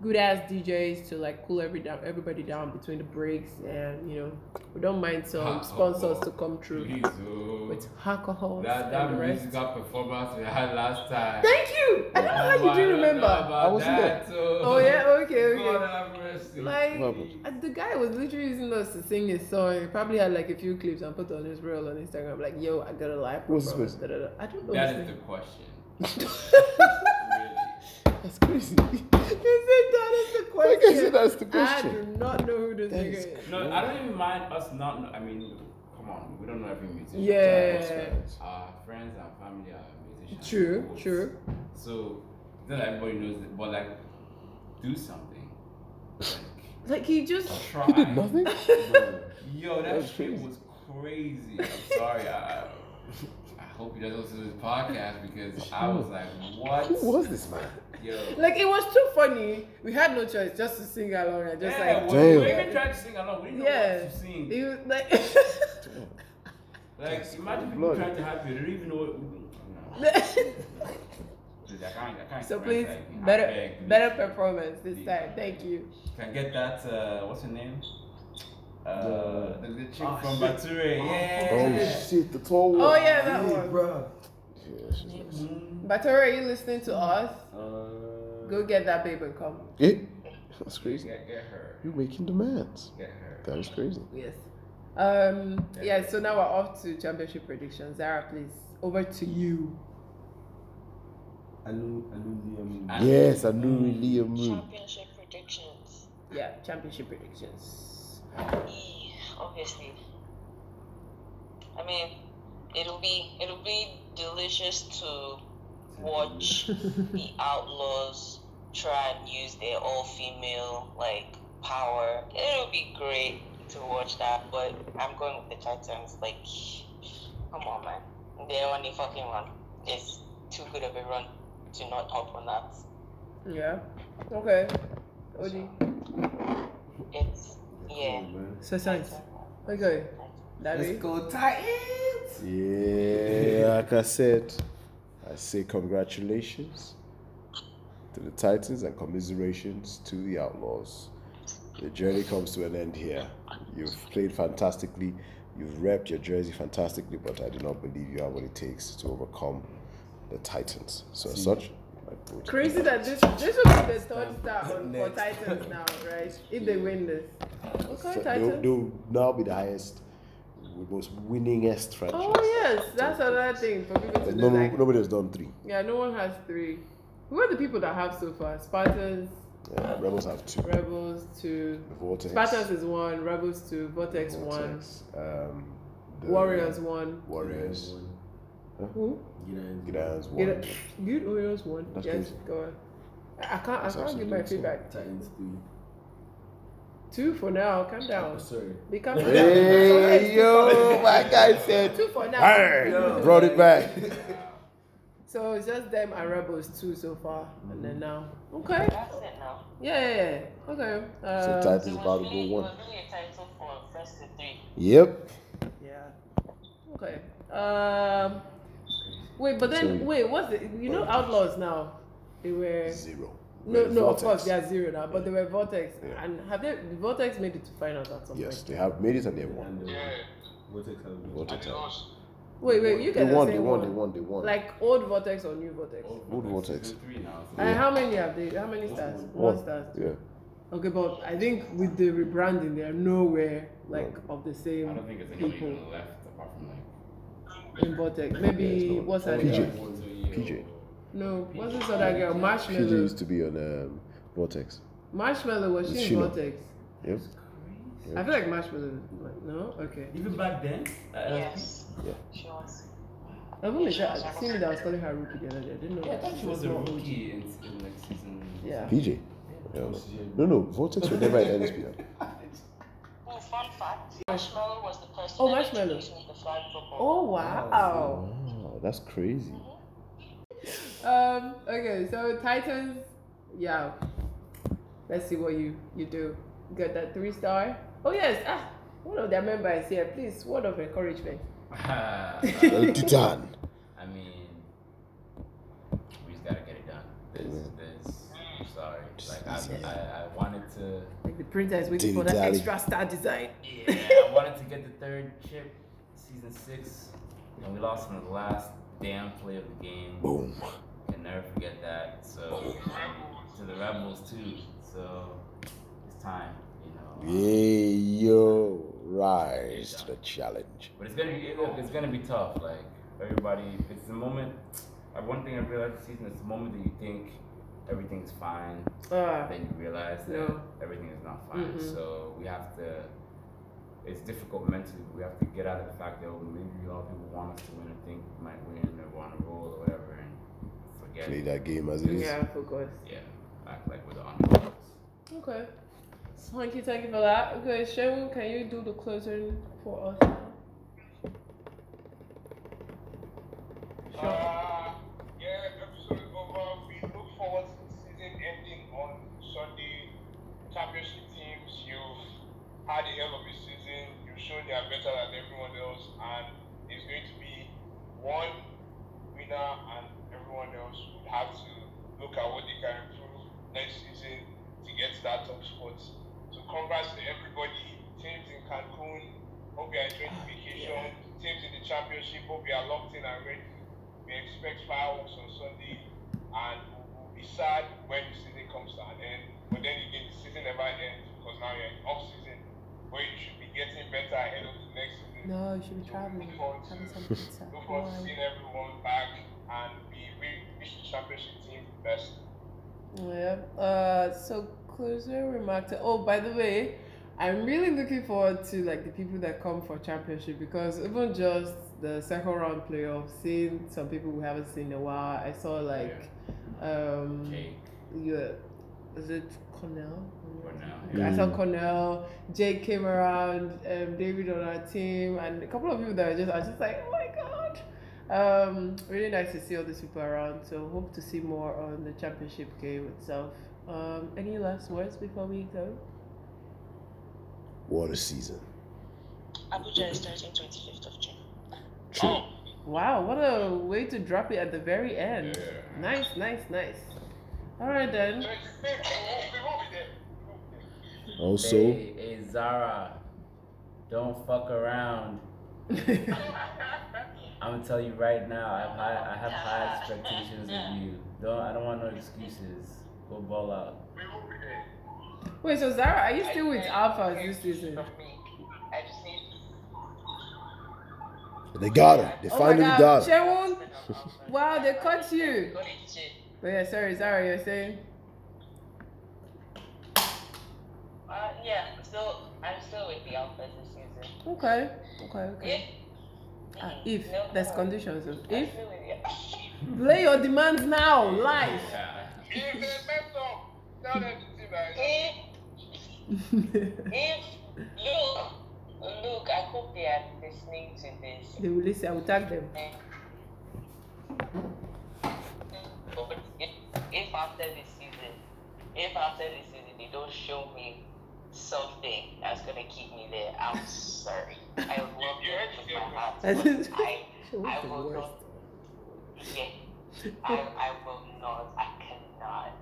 Speaker 2: good ass DJs to like cool every down everybody down between the breaks, and you know we don't mind some sponsors to come through
Speaker 4: Please, oh.
Speaker 2: with alcohol
Speaker 4: That, that
Speaker 2: and rest.
Speaker 4: musical performance we had last time.
Speaker 2: Thank you. I don't know how you do remember.
Speaker 3: I wasn't there.
Speaker 2: Oh yeah. Okay. Okay.
Speaker 4: God have mercy.
Speaker 2: Like
Speaker 3: What happened?
Speaker 2: uh, the guy was literally using us to sing his song. He probably had like a few clips and put on his reel on Instagram. Like, yo, I got a live
Speaker 3: What's his
Speaker 2: performance.
Speaker 3: face?
Speaker 2: da, da, da. I don't know.
Speaker 4: that
Speaker 2: his
Speaker 4: is the question. really.
Speaker 3: That's crazy.
Speaker 2: He said that is the
Speaker 3: Like I
Speaker 2: question.
Speaker 3: said, that's the
Speaker 2: I
Speaker 3: question.
Speaker 2: do not know who this nigga
Speaker 3: is
Speaker 2: is.
Speaker 4: No, I don't even mind us not. Know, I mean, come on, we don't know every musician.
Speaker 2: Yeah.
Speaker 4: Our friends and family are musicians.
Speaker 2: True, true.
Speaker 4: So not everybody knows it, but like, do something. Like,
Speaker 2: Like he just
Speaker 4: try.
Speaker 3: He did nothing.
Speaker 4: Yo, that
Speaker 3: That's
Speaker 4: shit
Speaker 3: crazy.
Speaker 4: was crazy. I'm sorry. I, I hope he doesn't listen to this podcast because I was like, what?
Speaker 3: Who was this man?
Speaker 4: Yo.
Speaker 2: like it was too funny. We had no choice just to sing along and just
Speaker 4: yeah,
Speaker 2: like
Speaker 4: we we even tried to sing along. We didn't know
Speaker 2: yeah.
Speaker 4: what to sing.
Speaker 2: He was like
Speaker 4: Like, imagine people
Speaker 3: blood.
Speaker 4: trying to help you. They don't even know what. No. Please, I can't, I can't
Speaker 2: So please,
Speaker 4: that.
Speaker 2: Better better performance this
Speaker 4: Please.
Speaker 2: time. Thank you.
Speaker 4: Can get that. Uh, what's her name? Uh, the, the chick
Speaker 1: Oh,
Speaker 4: from
Speaker 1: shit.
Speaker 4: Bature.
Speaker 3: Oh
Speaker 4: Yeah.
Speaker 3: shit, the tall one.
Speaker 2: Oh yeah, that
Speaker 1: Hey,
Speaker 2: one.
Speaker 1: bro.
Speaker 3: Yeah, she's nice.
Speaker 4: Mm.
Speaker 2: Batora, are you listening to us?
Speaker 1: Uh,
Speaker 2: Go get that babe and come.
Speaker 3: Eh? That's crazy.
Speaker 4: Get, get her.
Speaker 3: You're making demands.
Speaker 4: Get her.
Speaker 3: That is crazy.
Speaker 2: Yes. Um. Yeah. So now we're off to championship predictions. Zara, please, over to you.
Speaker 1: Anu, Anu, Liam.
Speaker 3: Yes, I knew Liam
Speaker 6: Championship predictions.
Speaker 2: Yeah, championship predictions.
Speaker 6: Obviously. I mean, it'll be it'll be delicious to watch the Outlaws try and use their all-female like power. It'll be great to watch that, but I'm going with the Titans. Like, come on, man, they're on a fucking run. It's too good of a run to not hop on that.
Speaker 2: Yeah. Okay. Odi.
Speaker 6: It's yeah.
Speaker 1: Oh, man.
Speaker 2: So science. Okay.
Speaker 1: Let's go Titans.
Speaker 3: Yeah, like I said, I say congratulations to the Titans and commiserations to the Outlaws. The journey comes to an end here. You've played fantastically, you've repped your jersey fantastically, but I do not believe you have what it takes to overcome the Titans. So, as such, my vote.
Speaker 2: Crazy that this this will be the third star on, for Titans now, right? If they win this. Okay,
Speaker 3: So they'll,
Speaker 2: Titans.
Speaker 3: they'll now be the highest, most winningest franchise.
Speaker 2: Oh yes, that's another thing for people to
Speaker 3: But
Speaker 2: know.
Speaker 3: no, no,
Speaker 2: like,
Speaker 3: nobody has done three.
Speaker 2: yeah, no one has three. Who are the people that have so far? Spartans,
Speaker 3: Yeah, Rebels have two.
Speaker 2: Rebels, two.
Speaker 3: Vortex.
Speaker 2: Spartans is one, Rebels two, Vortex, one,
Speaker 3: Um,
Speaker 2: Warriors one.
Speaker 3: Warriors.
Speaker 2: Who?
Speaker 1: Gideon's
Speaker 3: Gideon's
Speaker 2: Good,
Speaker 3: one.
Speaker 2: good Warriors one.
Speaker 3: That's
Speaker 2: yes,
Speaker 3: crazy.
Speaker 2: go on. I I can't. I
Speaker 3: That's
Speaker 2: can't give my feedback.
Speaker 1: Titans three.
Speaker 2: Two for now. Calm
Speaker 1: Oh,
Speaker 2: down.
Speaker 1: sorry.
Speaker 2: Be calm down.
Speaker 3: Hey, yo, my guy said,
Speaker 2: Two for now.
Speaker 3: hey, brought it back.
Speaker 2: So it's just them and Rebels two so far, and then now. Okay.
Speaker 6: That's it now.
Speaker 2: Yeah, yeah, yeah. Okay.
Speaker 3: So
Speaker 2: Uh,
Speaker 3: Titans
Speaker 6: It
Speaker 3: about to go one.
Speaker 6: really for first to three.
Speaker 3: Yep.
Speaker 2: yeah. Okay. Um. Wait, but then
Speaker 3: So-
Speaker 2: wait, what's the you know Outlaws now? They were
Speaker 3: Zero.
Speaker 2: no,
Speaker 3: Were
Speaker 2: no, of course they are zero now, but they were Vortex,
Speaker 3: Yeah.
Speaker 2: and have they the Vortex made it to finals at some
Speaker 3: Yes,
Speaker 2: point?
Speaker 3: they have made it and they won.
Speaker 1: And uh,
Speaker 5: Yeah.
Speaker 1: Vortex has been-
Speaker 3: Vortex.
Speaker 5: And
Speaker 2: Wait, wait, you
Speaker 3: They
Speaker 2: guys
Speaker 3: won, they
Speaker 2: saying
Speaker 3: won,
Speaker 2: one.
Speaker 3: they won, they won.
Speaker 2: Like old Vortex or new Vortex?
Speaker 3: Old Vortex.
Speaker 4: Season three now. so-
Speaker 2: And how many have they? How many stars? One star.
Speaker 3: Yeah.
Speaker 2: Okay, but I think with the rebranding, they're nowhere like of the same.
Speaker 4: I don't think there's anyone
Speaker 2: people
Speaker 4: left apart from like.
Speaker 2: In Vortex. Maybe
Speaker 3: Yeah,
Speaker 2: what's her
Speaker 3: PJ.
Speaker 2: name?
Speaker 3: PJ.
Speaker 2: No, what's this other girl? Marshmallow.
Speaker 3: PJ
Speaker 2: Marshmallow.
Speaker 3: used to be on um, Vortex.
Speaker 2: Marshmallow was she in
Speaker 3: Sheila.
Speaker 2: Vortex?
Speaker 3: Yep.
Speaker 2: I feel like Marshmallow. No, okay.
Speaker 4: Even back then. uh,
Speaker 6: Yes.
Speaker 3: Yeah.
Speaker 6: She was.
Speaker 2: I even make sure see me that I was calling her rookie the other day. I didn't know.
Speaker 4: Yeah, I thought she was a
Speaker 2: small
Speaker 4: rookie in, in like season.
Speaker 2: Yeah.
Speaker 3: PJ. Yeah, no. no, no, Vortex were never in NSPL.
Speaker 6: Oh, fun fact. Marshmallow was the person
Speaker 2: Oh,
Speaker 6: that introduced me to flag football.
Speaker 2: Oh wow.
Speaker 3: Oh, that's crazy.
Speaker 2: Um. Okay. So Titans. Yeah. Let's see what you you do. Get that three star. Oh yes. Ah, one of their members here. Please, word of encouragement.
Speaker 3: El Titan.
Speaker 4: I mean, we just gotta get it done. There's, there's, I'm sorry. Like, I, I, I wanted to,
Speaker 2: Like the printer is waiting for that
Speaker 3: dally.
Speaker 2: extra star design.
Speaker 4: yeah, I wanted to get the third chip, season six, and we lost in the last damn play of the game.
Speaker 3: Boom.
Speaker 4: Can never forget that. So, and um, to the Rebels too. So, it's time, you know.
Speaker 3: Um, yeah, yo, rise to the challenge.
Speaker 4: But it's gonna be look, it's gonna be tough. Like everybody, it's the moment. Uh, one thing I realized this season is the moment that you think everything's fine,
Speaker 2: Ah.
Speaker 4: then you realize that
Speaker 2: No.
Speaker 4: everything is not fine.
Speaker 2: Mm-mm.
Speaker 4: So we have to. It's difficult mentally. but We have to get out of the fact that oh, maybe a lot of people want us to win or think we might win or want to roll or whatever, and forget.
Speaker 3: Play that game as it is.
Speaker 2: Yeah, focus.
Speaker 4: Yeah, act like we're the underdogs.
Speaker 2: Okay. So thank you, thank you for that. Okay, Sharon, can you do the closing for us now?
Speaker 5: Uh, Sunday. Championship teams, you've had a hell of a season. You've shown they are better than everyone else, and it's going to be one winner, and everyone else would have to look at what they can improve next season to get to that top spot. So, congrats to everybody. Teams in Cancun, hope you are enjoying the ah, vacation. Teams in the championship, hope you are locked in and ready. We expect fireworks on Sunday, and we'll sad when the season comes to an end. But then again, the season never ends because now you're in off season, where you should be getting better ahead of the next season.
Speaker 2: No, you should be
Speaker 5: So
Speaker 2: traveling.
Speaker 5: Look forward to,
Speaker 2: Having some pizza.
Speaker 5: look forward to seeing everyone back, and we we wish the championship team the best.
Speaker 2: Yeah. Uh, so closing remark. To, oh, by the way, I'm really looking forward to like the people that come for championship because even just the second round playoff, seeing some people we haven't seen in a while. I saw like, um,
Speaker 4: Jake,
Speaker 2: yeah, is it Cornell?
Speaker 4: Cornell,
Speaker 2: I saw Cornell, Jake came around, um, David on our team, and a couple of people that are just, I was just like, oh my god. Um, really nice to see all these people around. So hope to see more on the championship game itself. Um, any last words before we go?
Speaker 3: What a season.
Speaker 6: Abuja is starting 25th of June.
Speaker 3: True.
Speaker 2: Oh, wow, what a way to drop it at the very end.
Speaker 4: Yeah.
Speaker 2: Nice, nice, nice. All right then.
Speaker 5: So it's the same. We won't be there. We won't be there.
Speaker 3: Also,
Speaker 4: Hey, hey Zara, don't fuck around. I'm gonna tell you right now, I have high, I have high expectations of you. Don't, I don't want no excuses. Go ball out.
Speaker 5: We won't be there.
Speaker 2: Wait, so Zara, are you still with Alpha this season?
Speaker 6: From me. I just need
Speaker 3: they got her. They
Speaker 2: Oh my
Speaker 3: finally
Speaker 2: God,
Speaker 3: got her.
Speaker 2: Shewon, wow, they caught you.
Speaker 6: got it shit.
Speaker 2: Oh yeah, sorry, Zara, you're saying?
Speaker 6: Uh, yeah, I'm still, I'm still with the Alpha this season.
Speaker 2: Okay, okay, okay.
Speaker 6: If,
Speaker 2: Ah, if
Speaker 6: No,
Speaker 2: there's
Speaker 6: no.
Speaker 2: conditions, of if
Speaker 6: still with
Speaker 2: your demands now, life.
Speaker 4: Yeah.
Speaker 5: If they mess up, tell them to see that.
Speaker 6: If, if, look, look, I hope they are listening to this.
Speaker 2: they will listen. I will tag them.
Speaker 6: if after this season, if after this season they don't show me something that's gonna keep me there, I'm sorry. I love
Speaker 5: You
Speaker 6: with my heart.
Speaker 2: I
Speaker 6: I,
Speaker 2: She was
Speaker 6: I
Speaker 2: the
Speaker 6: will not. Yeah, I, I will not. I cannot.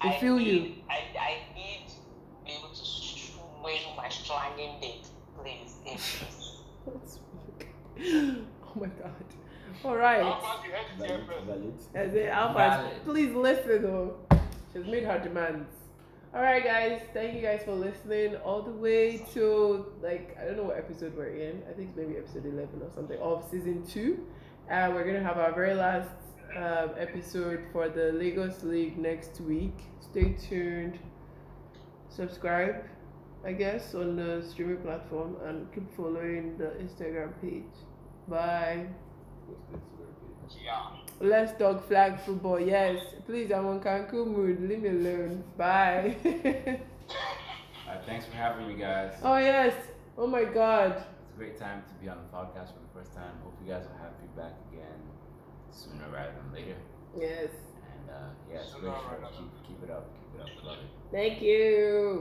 Speaker 2: I feel you.
Speaker 6: need, I, I need to be able to swing my slanging dick, please.
Speaker 2: That's weak. Oh my god. All right.
Speaker 5: Alphas, you heard it here first.
Speaker 1: Valid.
Speaker 2: As in, Alpha, please listen though. She's made her demands. Alright guys, thank you guys for listening all the way to like I don't know what episode we're in. I think it's maybe episode eleven or something of season two. And we're gonna have our very last um, episode for the Lagos League next week. Stay tuned. Subscribe, I guess, on the streaming platform and keep following the Instagram page. Bye.
Speaker 5: Yeah.
Speaker 2: Let's talk flag football. Yes, please. I'm on Cancun mood. Leave me alone. Bye.
Speaker 4: Uh, thanks for having me, guys.
Speaker 2: oh yes. Oh my God.
Speaker 4: It's a great time to be on the podcast for the first time. Hope you guys will have me back again sooner rather than later.
Speaker 2: Yes.
Speaker 4: And uh, yeah, it's a
Speaker 5: Sooner
Speaker 4: great
Speaker 5: rather
Speaker 4: show.
Speaker 5: than
Speaker 4: Keep, keep it up. Keep it up. Love it.
Speaker 2: Thank you.